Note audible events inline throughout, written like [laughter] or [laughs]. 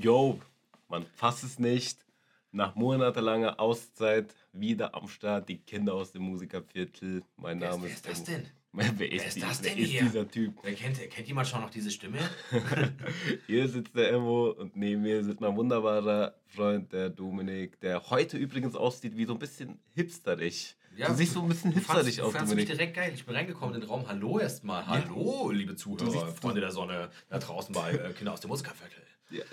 Yo, man fasst es nicht. Nach monatelanger Auszeit wieder am Start, die Kinder aus dem Musikerviertel. Mein Wer ist, Name wer ist. ist das denn? [laughs] Wer ist, Wer ist die- das wer denn ist hier? dieser Typ? Wer kennt, kennt jemand schon noch diese Stimme? [laughs] Hier sitzt der Emo und neben mir sitzt mein wunderbarer Freund, der Dominik, der heute übrigens aussieht wie so ein bisschen hipsterig. du siehst so ein bisschen hipsterig aus, Dominik. direkt geil. Ich bin reingekommen in den Raum. Hallo erstmal. Hallo, liebe Zuhörer, Freunde der Sonne, da draußen bei äh, Kinder aus dem Musikerviertel.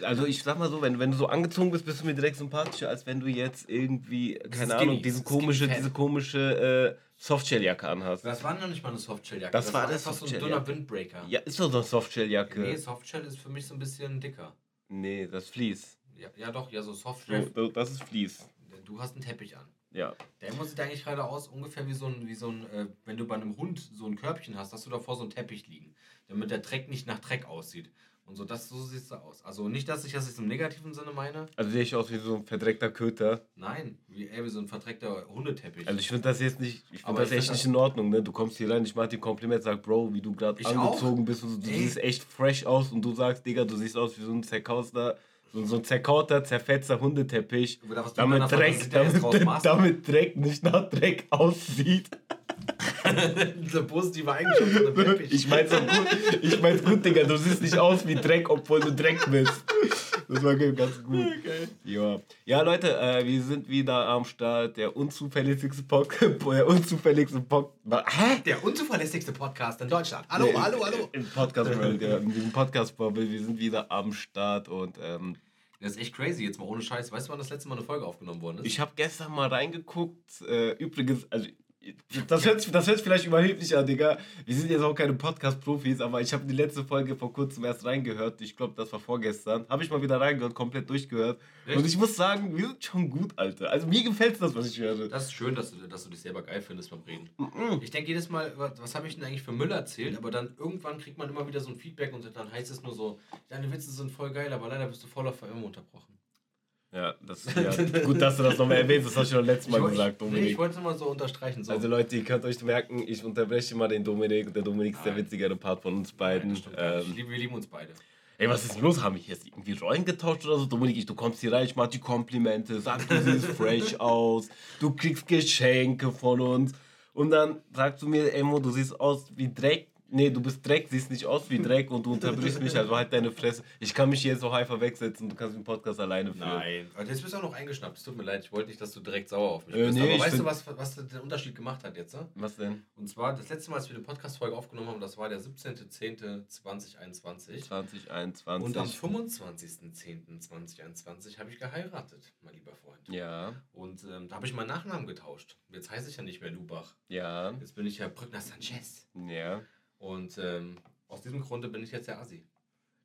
Also ich sag mal so, wenn, wenn du so angezogen bist, bist du mir direkt sympathischer, als wenn du jetzt irgendwie, keine Skinny, Ahnung, diese komische, diese komische äh, Softshelljacke anhast. Das war noch nicht mal eine Softshelljacke. Das war eine einfach so ein dünner ja. Windbreaker. Ja, ist doch so eine Softshelljacke. Nee, Softshell ist für mich so ein bisschen dicker. Nee, das ist Vlies. Ja, ja doch, ja, so So, Softshell. so, das ist Vlies. Du hast einen Teppich an. Ja. Der Emmo sieht eigentlich gerade aus, ungefähr wie so ein, wie so ein äh, wenn du bei einem Hund so ein Körbchen hast, hast du davor so einen Teppich liegen, damit der Dreck nicht nach Dreck aussieht. Und so, das, so siehst du aus. Also nicht, dass ich das jetzt im negativen Sinne meine. Also sehe ich aus wie so ein verdreckter Köter. Nein, wie, ey, wie so ein verdreckter Hundeteppich. Also ich finde das jetzt nicht, ich finde Aber das ich echt find nicht das- in Ordnung, ne? Du kommst hier rein, ich mach dir ein Kompliment, sag, Bro, wie du gerade angezogen auch. bist und du Ey. siehst echt fresh aus und du sagst, Digga, du siehst aus wie so ein zerkauster, so, so ein zerkauter, zerfetzter Hundeteppich. Damit Dreck, da damit, [laughs] damit Dreck nicht nach Dreck aussieht. Diese positive Eigenschaft von dem Teppich. Ich mein's auch gut, ich mein's gut, Digga, du siehst nicht aus wie Dreck, obwohl du Dreck bist. Das war ganz gut. Ja, ja Leute, äh, wir sind wieder am Start. Der unzufälligste Podcast. [laughs] Der unzufälligste Podcast. Hä? Der unzuverlässigste Podcast in Deutschland. Hallo, Nee, hallo, hallo. Im Podcast, ja, in diesem Podcast-Bubble. Wir sind wieder am Start und ähm, Das ist echt crazy, jetzt mal ohne Scheiß. Weißt du, wann das letzte Mal eine Folge aufgenommen worden ist? ich habe gestern mal reingeguckt. Äh, übrigens, also. Das hört, sich- das hört vielleicht überheblich an, Digga. Wir sind jetzt auch keine Podcast-Profis, aber ich habe die letzte Folge vor kurzem erst reingehört. Ich glaube, das war vorgestern. Habe ich mal wieder reingehört, komplett durchgehört. Echt? Und ich muss sagen, wir sind schon gut, Alter. Also mir gefällt das, was ich höre. Das ist schön, dass du, dass du dich selber geil findest beim Reden. Ich denke jedes Mal, was, was habe ich denn eigentlich für Müll erzählt? Aber dann irgendwann kriegt man immer wieder so ein Feedback und dann heißt es nur so, deine Witze sind voll geil, aber leider bist du voll auf VM unterbrochen. Ja, das [laughs] ja, gut, dass du das nochmal erwähnst. Das hast du schon letztes Mal ich, gesagt, ich, nee, Dominik. ich wollte es mal so unterstreichen. So. Also Leute, ihr könnt euch merken, ich unterbreche mal den Dominik der Dominik ist der Nein. witzigere Part von uns Nein, beiden. nicht. Ähm, liebe, wir lieben uns beide. ey, was ist denn los? Haben wir jetzt irgendwie Rollen getauscht oder so? Dominik, ich, du kommst hier rein, ich mach die Komplimente, sag, du siehst [laughs] fresh aus, du kriegst Geschenke von uns. Und dann sagst du mir, Emo, du siehst aus wie Dreck. Nee, du bist Dreck, siehst nicht aus wie Dreck und du unterbrichst mich, also halt deine Fresse. Ich kann mich hier jetzt so einfach wegsetzen, du kannst den Podcast alleine führen. Nein. Aber jetzt bist du auch noch eingeschnappt. Es tut mir leid, ich wollte nicht, dass du direkt sauer auf mich Äh, bist. nee, aber weißt du, was, was den Unterschied gemacht hat jetzt? Ne? Was denn? Und zwar, das letzte Mal, als wir eine Podcast-Folge aufgenommen haben, das war der 17.10.2021. 2021. Und am 25.10.2021 habe ich geheiratet, mein lieber Freund. ja, Und ähm, da habe ich meinen Nachnamen getauscht. Jetzt heiße ich ja nicht mehr Lubach. ja, Jetzt bin ich ja Brückner Sanchez. ja. Und ähm, aus diesem Grunde bin ich jetzt der Assi.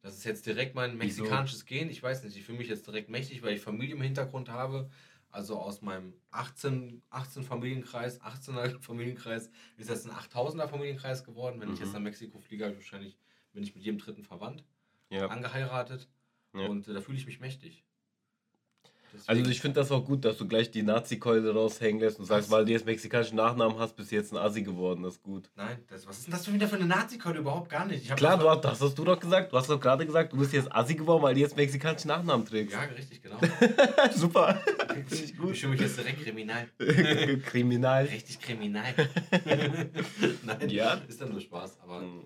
Das ist jetzt direkt mein Wieso? mexikanisches Gen. Ich weiß nicht, ich fühle mich jetzt direkt mächtig, weil ich Familie im Hintergrund habe. Also aus meinem 18, 18 Familienkreis, 18er [laughs] Familienkreis ist jetzt ein 8000er Familienkreis geworden. Wenn ich Mhm. jetzt nach Mexiko fliege, ich wahrscheinlich bin ich mit jedem dritten verwandt, ja. angeheiratet. Ja. Und äh, da fühle ich mich mächtig. Also Deswegen- ich finde das auch gut, dass du gleich die Nazi-Keule raushängen lässt und sagst, Was? weil du jetzt mexikanischen Nachnamen hast, bist du jetzt ein Assi geworden. Das ist gut. Nein, das, was ist denn das für wieder für eine Nazi-Keule? Überhaupt gar nicht. Ich Klar, das du hast, das hast du doch gesagt. Du hast doch gerade gesagt, du bist jetzt Assi geworden, weil du jetzt mexikanischen Nachnamen trägst. Ja, richtig, genau. [laughs] Super. Finde ich Ich gut. fühle mich jetzt direkt kriminal. [laughs] Kriminal. Richtig kriminal. [laughs] Nein, Ja. ist dann nur Spaß. Aber Hm.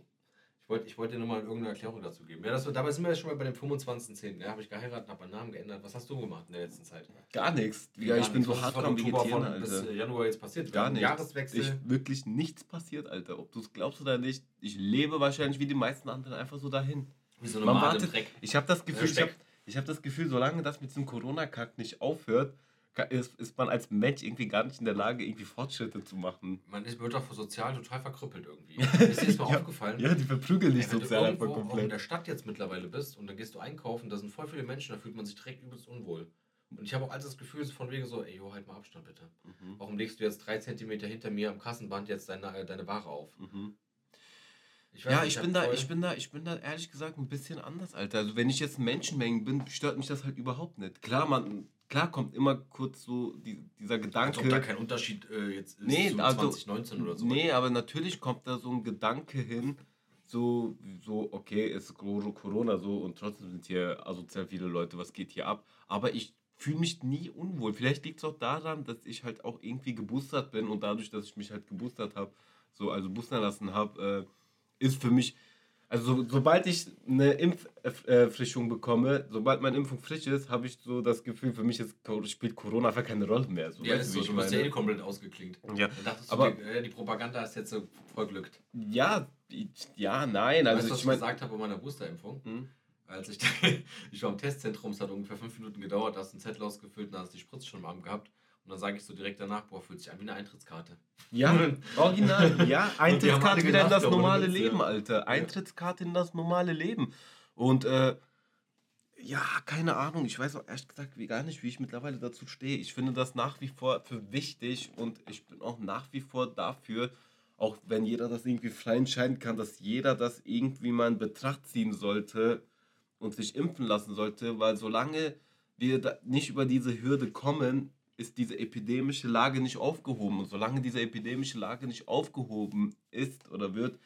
Ich wollte ich wollte dir nur mal irgendeine Erklärung dazu geben. Ja, das, dabei sind wir ja schon mal bei dem 25.10. Ja, habe ich geheiratet, habe meinen Namen geändert. Was hast du gemacht in der letzten Zeit? Gar nichts. Ja, gar ich bin nichts. so von am bis Alter. äh, Januar jetzt passiert. Gar nichts. Jahreswechsel. Ich, wirklich nichts passiert, Alter. Ob du es glaubst oder nicht. Ich lebe wahrscheinlich wie die meisten anderen einfach so dahin. wie so eine Man wartet. Ich habe das Gefühl, ich Speck. habe ich hab das Gefühl, solange das mit diesem Corona-Kack nicht aufhört, ist, ist man als Mensch irgendwie gar nicht in der Lage, irgendwie Fortschritte zu machen. Man ist, wird doch sozial total verkrüppelt irgendwie. [laughs] Ist dir das mal Ja. aufgefallen? Ja, die verprügeln dich wenn sozial du einfach irgendwo auch in komplett. der Stadt jetzt mittlerweile bist und dann gehst du einkaufen, da sind voll viele Menschen, da fühlt man sich direkt übelst unwohl. Und ich habe auch alles das Gefühl, von wegen so, ey, jo, halt mal Abstand bitte. Mhm. Warum legst du jetzt drei Zentimeter hinter mir am Kassenband jetzt deine, äh, deine Ware auf? Mhm. weiß Ja, nicht, ich bin da, ich bin da, ich bin da ehrlich gesagt ein bisschen anders, Alter. Also wenn ich jetzt in Menschenmengen bin, stört mich das halt überhaupt nicht. Klar, man, klar kommt immer kurz so die, dieser Als Gedanke. ob da kein Unterschied äh, jetzt ist Nee, zu also- 2019 oder so. Nee, aber natürlich kommt da so ein Gedanke hin, so, so, okay, es ist Corona so und trotzdem sind hier asozial viele Leute, was geht hier ab? Aber ich fühle mich nie unwohl. Vielleicht liegt es auch daran, dass ich halt auch irgendwie geboostert bin und dadurch, dass ich mich halt geboostert habe, so, also boostern lassen habe, äh, ist für mich also so, sobald ich eine Impffrischung bekomme, sobald meine Impfung frisch ist, habe ich so das Gefühl, für mich ist, spielt Corona einfach keine Rolle mehr. So, ja, ist so, du bist ja eh komplett ausgeklingt. Ja. Dann dachtest aber, du, die, die Propaganda ist jetzt so voll glückt. Ja, ja, nein. Also weißt du, was ich, ich mein, gesagt habe bei meiner Boosterimpfung? Hm? Als ich, da, [laughs] ich war im Testzentrum, es hat ungefähr fünf Minuten gedauert, da hast du einen Zettel ausgefüllt und da hast du die Spritze schon im Arm gehabt. Und dann sage ich so direkt danach, boah, fühlt sich an wie eine Eintrittskarte. Ja, [laughs] original. Ja, Eintrittskarte wieder in das normale Leben, Alter. Eintrittskarte in das normale Leben. Und äh, ja, keine Ahnung. Ich weiß auch ehrlich gesagt wie gar nicht, wie ich mittlerweile dazu stehe. Ich finde das nach wie vor für wichtig und ich bin auch nach wie vor dafür, auch wenn jeder das irgendwie frei entscheiden kann, dass jeder das irgendwie mal in Betracht ziehen sollte und sich impfen lassen sollte, weil solange wir nicht über diese Hürde kommen, ist diese epidemische Lage nicht aufgehoben. Und solange diese epidemische Lage nicht aufgehoben ist oder wird,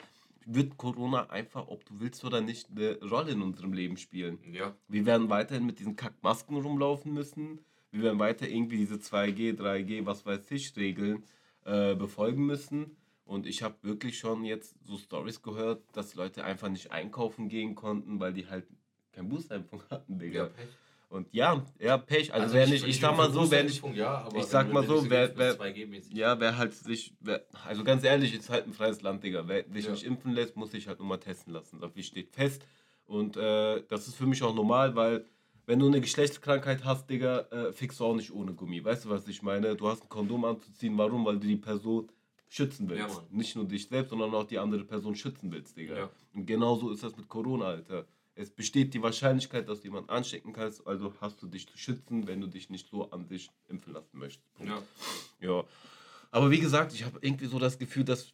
wird Corona einfach, ob du willst oder nicht, eine Rolle in unserem Leben spielen. Ja. Wir werden weiterhin mit diesen Kackmasken rumlaufen müssen. Wir werden weiter irgendwie diese 2G, 3G, was weiß ich, Regeln äh, befolgen müssen. Und ich habe wirklich schon jetzt so Stories gehört, dass Leute einfach nicht einkaufen gehen konnten, weil die halt kein Boosterimpfung hatten, Digga. Ja, Pech. Und ja, ja, Pech. Also, also wer nicht, ich sag mal so, wer nicht, ja, ich sag mal so, wer, wer, ja, wer halt sich, wer, also ganz ehrlich, ist halt ein freies Land, Digga. Wer sich ja. nicht impfen lässt, muss sich halt nur mal testen lassen. Das steht fest. Und äh, das ist für mich auch normal, weil wenn du eine Geschlechtskrankheit hast, Digga, äh, fixst du auch nicht ohne Gummi. Weißt du, was ich meine? Du hast ein Kondom anzuziehen. Warum? Weil du die Person schützen willst. Ja, nicht nur dich selbst, sondern auch die andere Person schützen willst, Digga. Ja. Und genauso ist das mit Corona, Alter es besteht die Wahrscheinlichkeit, dass du jemanden anstecken kannst, also hast du dich zu schützen, wenn du dich nicht so an dich impfen lassen möchtest. Ja. ja. Aber wie gesagt, ich habe irgendwie so das Gefühl, dass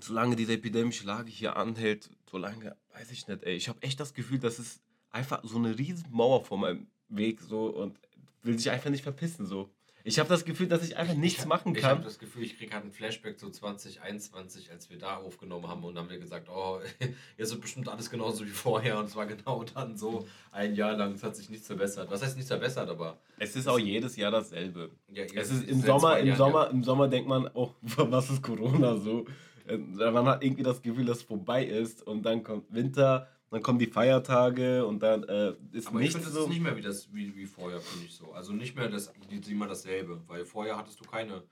solange diese epidemische Lage hier anhält, solange, weiß ich nicht, ey, ich habe echt das Gefühl, dass es einfach so eine riesen Mauer vor meinem Weg so und will sich einfach nicht verpissen so. Ich habe das Gefühl, dass ich einfach nichts ich, machen kann. Ich habe das Gefühl, ich kriege halt einen Flashback zu 2021, als wir da aufgenommen haben und dann haben wir gesagt, oh, [laughs] jetzt wird bestimmt alles genauso wie vorher und es war genau [laughs] dann so ein Jahr lang. Es hat sich nichts verbessert. Was heißt nichts verbessert, aber. Es ist auch jedes Jahr dasselbe. Ja, es ist im Sommer, im Sommer, im Sommer denkt man, oh, [laughs] was ist Corona so? Äh, man hat irgendwie das Gefühl, dass es vorbei ist und dann kommt Winter dann kommen die Feiertage und dann äh, ist Aber nichts ich finde, das so. ist nicht mehr wie, das, wie, wie vorher, finde ich so. Also nicht mehr das, immer dasselbe, weil vorher hattest du keine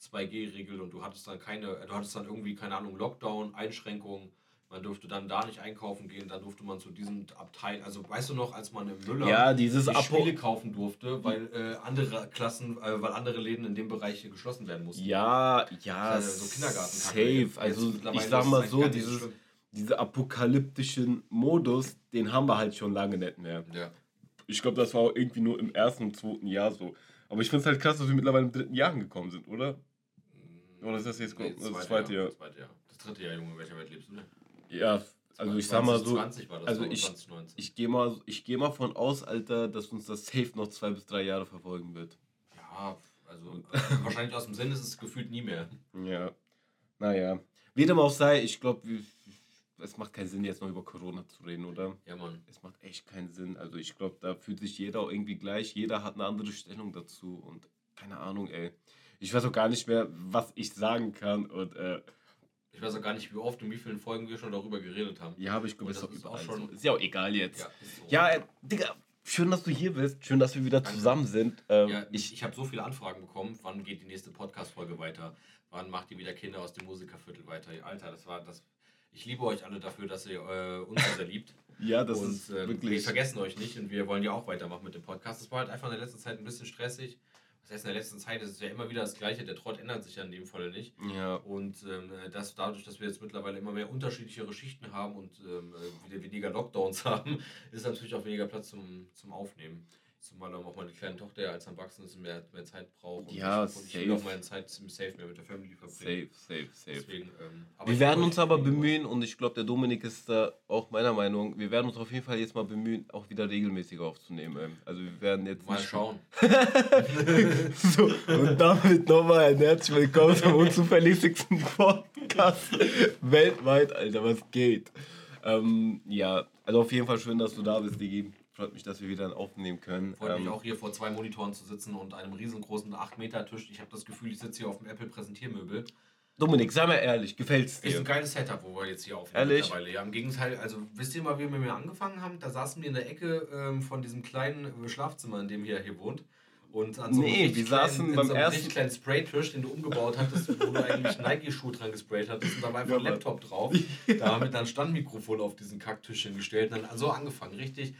2G-Regel und du hattest dann keine, du hattest dann irgendwie, keine Ahnung, Lockdown, Einschränkungen. Man durfte dann da nicht einkaufen gehen, dann durfte man zu diesem Abteil, also weißt du noch, als man im Müller ja, dieses die Spiele kaufen durfte, weil äh, andere Klassen, äh, weil andere Läden in dem Bereich geschlossen werden mussten. Ja, ja, so Kindergarten. Safe, also ich sag mal so, dieses, schlimm diese apokalyptischen Modus, den haben wir halt schon lange nicht mehr. Ja. Ich glaube, das war auch irgendwie nur im ersten und zweiten Jahr so. Aber ich finde es halt krass, dass wir mittlerweile im dritten Jahr angekommen sind, oder? Mm, oder ist das jetzt nee, das, das zweite Jahr? Das zweite Jahr. Das dritte Jahr, Junge, in welcher Welt lebst du denn? Ja, also ich sag mal so, 20 war das also ich, ich gehe mal, geh mal von aus, Alter, dass uns das safe noch zwei bis drei Jahre verfolgen wird. Ja, also wahrscheinlich aus dem Sinn ist es gefühlt nie mehr. Ja, naja. Wie dem auch sei, ich glaube, es macht keinen Sinn, jetzt noch über Corona zu reden, oder? Ja, Mann. Es macht echt keinen Sinn. Also ich glaube, da fühlt sich jeder auch irgendwie gleich. Jeder hat eine andere Stellung dazu und keine Ahnung, ey. Ich weiß auch gar nicht mehr, was ich sagen kann und äh, ich weiß auch gar nicht, wie oft und wie vielen Folgen wir schon darüber geredet haben. Ja, aber ich glaube, das ist auch schon. Ist ja auch egal jetzt. Ja, so. ja äh, Digga, schön, dass du hier bist. Schön, dass wir wieder Danke. zusammen sind. Ähm, ja, ich ich habe so viele Anfragen bekommen. Wann geht die nächste Podcast-Folge weiter? Wann macht ihr wieder Kinder aus dem Musikerviertel weiter? Alter, das war das ich liebe euch alle dafür, dass ihr äh, uns sehr liebt. [laughs] ja, das und, ist ähm, wirklich. Wir vergessen euch nicht und wir wollen ja auch weitermachen mit dem Podcast. Es war halt einfach in der letzten Zeit ein bisschen stressig. Das heißt, in der letzten Zeit ist es ja immer wieder das Gleiche. Der Trott ändert sich ja in dem Fall nicht. Ja. Und ähm, das dadurch, dass wir jetzt mittlerweile immer mehr unterschiedlichere Schichten haben und ähm, wieder weniger Lockdowns [laughs] haben, ist natürlich auch weniger Platz zum, zum Aufnehmen. Zumal auch meine kleine Tochter ja als erwachsen ist und mehr, mehr Zeit braucht. Und Ja, ich, und ich will safe. auch meine Zeit ziemlich safe mehr mit der Family verbringen. Safe, safe, safe. Deswegen, ähm, Wir werden uns aber bemühen und ich glaube, der Dominik ist da auch meiner Meinung. Wir werden uns auf jeden Fall jetzt mal bemühen, auch wieder regelmäßiger aufzunehmen. Also wir werden jetzt Mal schauen. [laughs] so, und damit nochmal ein herzlich willkommen zum unzuverlässigsten Podcast weltweit, Alter, was geht? Ähm, ja, also auf jeden Fall schön, dass du da bist, Digi. Freut mich, dass wir wieder aufnehmen können. Freut mich Ähm, auch hier vor zwei Monitoren zu sitzen und einem riesengroßen 8-Meter-Tisch. Ich habe das Gefühl, ich sitze hier auf dem Apple-Präsentiermöbel. Dominik, sei mal ehrlich, gefällt's Ist ein dir? geiles Setup, wo wir jetzt hier aufnehmen Ehrlich? mittlerweile. Ja, im Gegenteil, also wisst ihr mal, wie wir mit mir angefangen haben? Da saßen wir in der Ecke ähm, von diesem kleinen äh, Schlafzimmer, in dem hier, hier wohnt. Und an so einem Nee, richtig wir saßen kleinen, in beim so einem ersten- richtig kleinen Spraytisch, den du umgebaut hattest, wo du eigentlich Nike-Schuh dran gesprayt hattest und da war einfach ein. Laptop drauf. [laughs] Da haben wir dann ein Standmikrofon auf diesen Kacktischchen gestellt und dann so angefangen, richtig.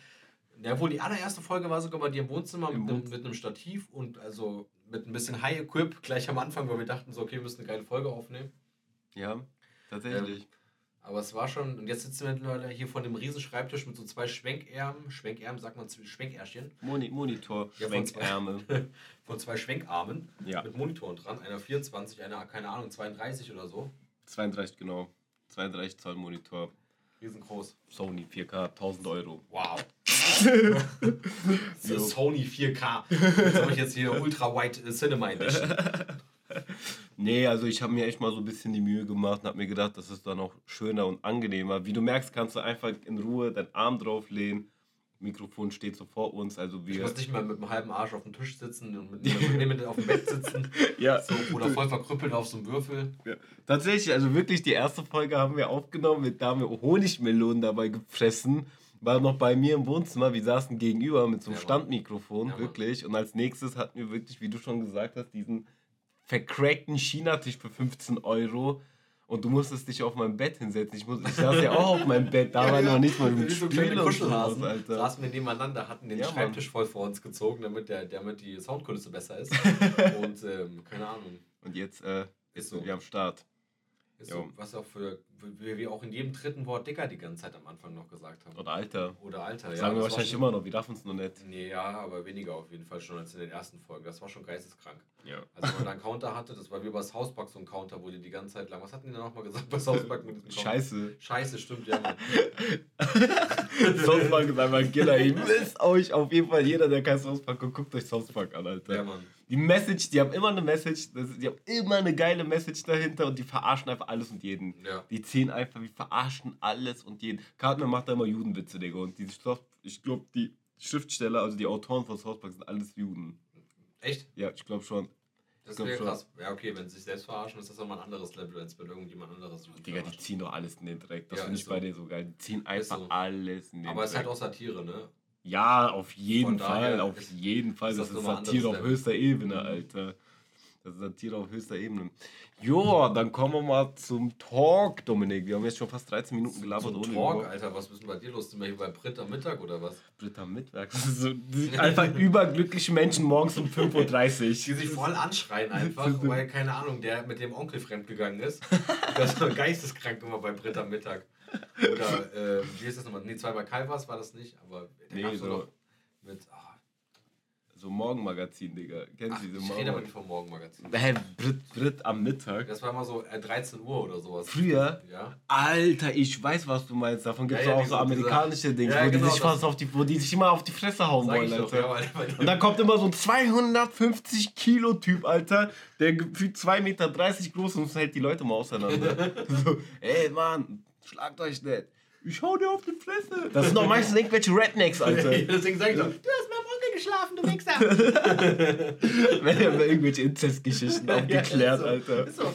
Ja, wohl die allererste Folge war sogar bei dir im Wohnzimmer Im mit, einem, mit einem Stativ und also mit ein bisschen High-Equip gleich am Anfang, weil wir dachten so, okay, wir müssen eine geile Folge aufnehmen. Ja, tatsächlich. Aber es war schon, und jetzt sitzen wir mittlerweile hier vor dem riesen Schreibtisch mit so zwei Schwenkärmen, Schwenkärmen sagt man Schwenkärschchen, Moni Monitor, Ja, von zwei- Schwenkärme. [laughs] von zwei Schwenkarmen Ja, mit Monitoren dran, einer 24, einer, keine Ahnung, 32 oder so. 32 genau. 32 Zoll Monitor. Riesengroß. Sony 4K, 1000 Euro. Wow. [laughs] Sony 4K. Jetzt habe ich jetzt hier Ultra Wide Cinema Edition. [laughs] Nee, also ich habe mir echt mal so ein bisschen die Mühe gemacht und habe mir gedacht, das ist dann auch schöner und angenehmer. Wie du merkst, kannst du einfach in Ruhe deinen Arm drauflehnen. Mikrofon steht so vor uns, also Ich wir. muss nicht mal mit dem halben Arsch auf dem Tisch sitzen und mit, [laughs] mit, mit auf dem Bett sitzen. [laughs] Ja, So, oder voll verkrüppelt auf so einem Würfel. ja. Tatsächlich, also wirklich, die erste Folge haben wir aufgenommen, mit, da haben wir Honigmelonen dabei gefressen. War noch bei mir im Wohnzimmer, wir saßen gegenüber mit so einem Ja. Standmikrofon, Ja, wirklich. Und als nächstes hatten wir wirklich, wie du schon gesagt hast, diesen vercrackten China-Tisch für 15 Euro. Und du musstest dich auf mein Bett hinsetzen. Ich, muss, ich saß ja auch auf meinem Bett, da war noch nicht mal mit so Spiel und Kuschelhasen. sowas, Alter. Saßen wir nebeneinander, hatten den Ja, Mann. Schreibtisch voll vor uns gezogen, damit, der, damit die Soundkulisse besser ist. [laughs] Und ähm, keine Ahnung. Und jetzt äh, Ist sind so. wir am Start. Ist so, was auch für, wie wir auch in jedem dritten Wort Dicker die ganze Zeit am Anfang noch gesagt haben. Oder Alter. Oder Alter, ja. Sagen wir das wahrscheinlich schon- immer noch, wir raffen es noch nicht. Nee, ja, aber weniger auf jeden Fall schon als in den ersten Folgen. Das war schon geisteskrank. Ja. Also wenn man da einen Counter hatte, das war wie bei South Park so ein Counter, wo die die ganze Zeit lang, was hatten die da nochmal gesagt bei Park mit diesem? Scheiße. Scheiße, stimmt, ja, Park ist einfach ein Killer. Ihr müsst euch auf jeden Fall, jeder, der kein Park guckt, guckt euch Park an, Alter. Ja, Mann. Die Message, die haben immer eine Message, die haben immer eine geile Message dahinter und die verarschen einfach alles und jeden. Ja. Die ziehen einfach, wir verarschen alles und jeden. Cartman macht da immer Judenwitze, Digga. Und die, ich glaube, die Schriftsteller, also die Autoren von South Park sind alles Juden. Echt? Ja, ich glaube schon. Das wäre schon. krass. Ja, okay, wenn sie sich selbst verarschen, ist das nochmal ein anderes Level, als wenn irgendjemand anderes Digga, die ziehen doch alles in den Dreck. Das Ja, finde ich ist bei so. denen so geil. Die ziehen einfach so. alles in den Aber es ist Dreck. halt auch Satire, ne? Ja, auf jeden Fall, auf ist- jeden Fall. ist Das, das ist Satire auf höchster Ebene, Mhm. Alter. Das ist Satire auf höchster Ebene. Joa, dann kommen wir mal zum Talk, Dominik. Wir haben jetzt schon fast 13 Minuten gelabert Zum ohne Talk, überhaupt- Alter, was ist denn bei dir los? Sind wir hier bei Brit am Mittag oder was? Britta Mittwerk. [laughs] Das ist so, einfach überglückliche Menschen morgens um 5.30 [laughs] Die sich voll anschreien einfach, weil, keine Ahnung, der mit dem Onkel fremdgegangen ist. [laughs] Das war geisteskrank immer bei Brit am Mittag. Oder, äh, wie ist das nochmal? Nee, zweimal Calvas war das nicht, aber der Nee, so- doch noch mit, ah, So Morgenmagazin, Digga. Ach, du diese ich rede aber nicht Morgenmagazin? vom Morgenmagazin. Hä, Brit, Brit am Mittag? Das war immer so äh, 13 Uhr oder sowas. Früher? Ja. Alter, ich weiß, was du meinst. Davon gibt es Ja, ja, auch so amerikanische Dinge, Ja, wo, genau, die sich fast auf die, wo die sich immer auf die Fresse hauen wollen, doch, Alter. weil Und dann kommt immer so ein 250 Kilo Typ, Alter, der gefühlt 2,30 Meter groß ist und hält die Leute mal auseinander. [laughs] so, ey Mann, schlagt euch nicht. Ich hau dir auf die Fresse. Das sind doch meistens irgendwelche Rednecks, Alter. [laughs] Deswegen sag ich doch, du hast mit dem Onkel geschlafen, du Wichser. [laughs] Wenn er irgendwelche Inzestgeschichten [laughs] aufgeklärt, Ja, Alter. Ist so.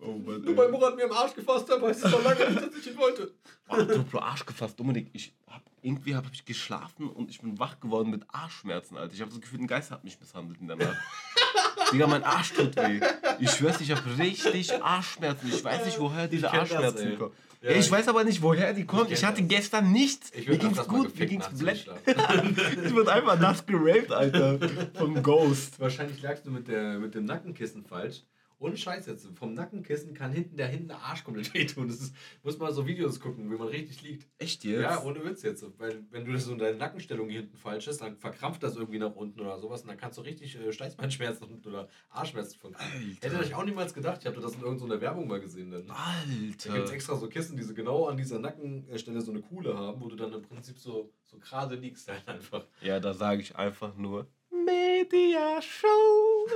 Oh Mann, Du bei Murat mir im Arsch gefasst hast, weißt du schon lange nicht, dass ich ihn wollte. Apropos Arsch gefasst, Dominik, ich hab, irgendwie habe ich geschlafen und ich bin wach geworden mit Arschschmerzen, Alter. Ich habe das Gefühl, ein Geist hat mich misshandelt in der Nacht. [laughs] Digga, mein Arsch tut weh. Ich schwör's, ich habe richtig Arschschmerzen. Ich weiß nicht, woher diese das, Arschschmerzen ey. kommen. Ja, ich ich- weiß aber nicht, woher die kommen. kenn Ich, hatte das. gestern nichts. Ich Mir ging's gut, mir ging's Schlaf. [laughs] Ich wurde einfach nass geraped, Alter. Vom Ghost. Wahrscheinlich lagst du mit, der, mit dem Nackenkissen falsch Ohne Scheiß jetzt. Vom Nackenkissen kann hinten der hinten der Arsch komplett [laughs] wehtun. Das ist, muss mal so Videos gucken, wie man richtig liegt. Echt jetzt? Ja, ohne Witz jetzt. Weil wenn du das so in deiner Nackenstellung hier hinten falsch ist, dann verkrampft das irgendwie nach unten oder sowas und dann kannst du richtig äh, Steißbeinschmerzen oder Arschschmerzen von kriegen. Hätte ich auch niemals gedacht. Ich habe das in irgendeiner Werbung mal gesehen. Dann. Da gibt es Alter. extra so Kissen, die so genau an dieser Nackenstelle so eine Kuhle haben, wo du dann im Prinzip so, so gerade liegst halt einfach. Ja, da sage ich einfach nur Media Show.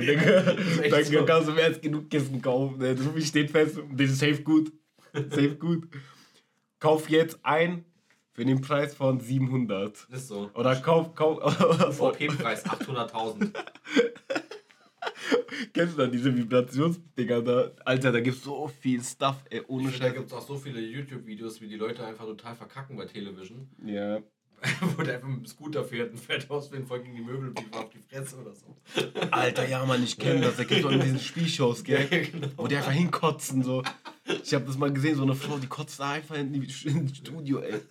Digga. Dann so. kannst du mehr als genug Kissen kaufen. ne? Das steht fest. Das ist safe gut. Safe gut. Kauf jetzt ein für den Preis von 700. Ist so. Oder kauf, kauf. So. VP-Preis 800.000. Kennst du dann diese Vibrationsdinger da? Alter, da gibt's so viel Stuff, ey, ohne da Scheiß. gibt es auch so viele YouTube-Videos, wie die Leute einfach total verkacken bei Television. Ja. [laughs] Wo der einfach mit dem Scooter fährt und fährt aus, wenn voll gegen die Möbel und auf die Fresse oder so. Alter, ja, Mann, ich kenne das. Da gibt's doch in diesen Spielshows, gell? [laughs] Ja, genau. Wo die einfach hinkotzen, so. Ich habe das mal gesehen, so eine Frau, die kotzt da einfach in ins Studio, ey. [laughs]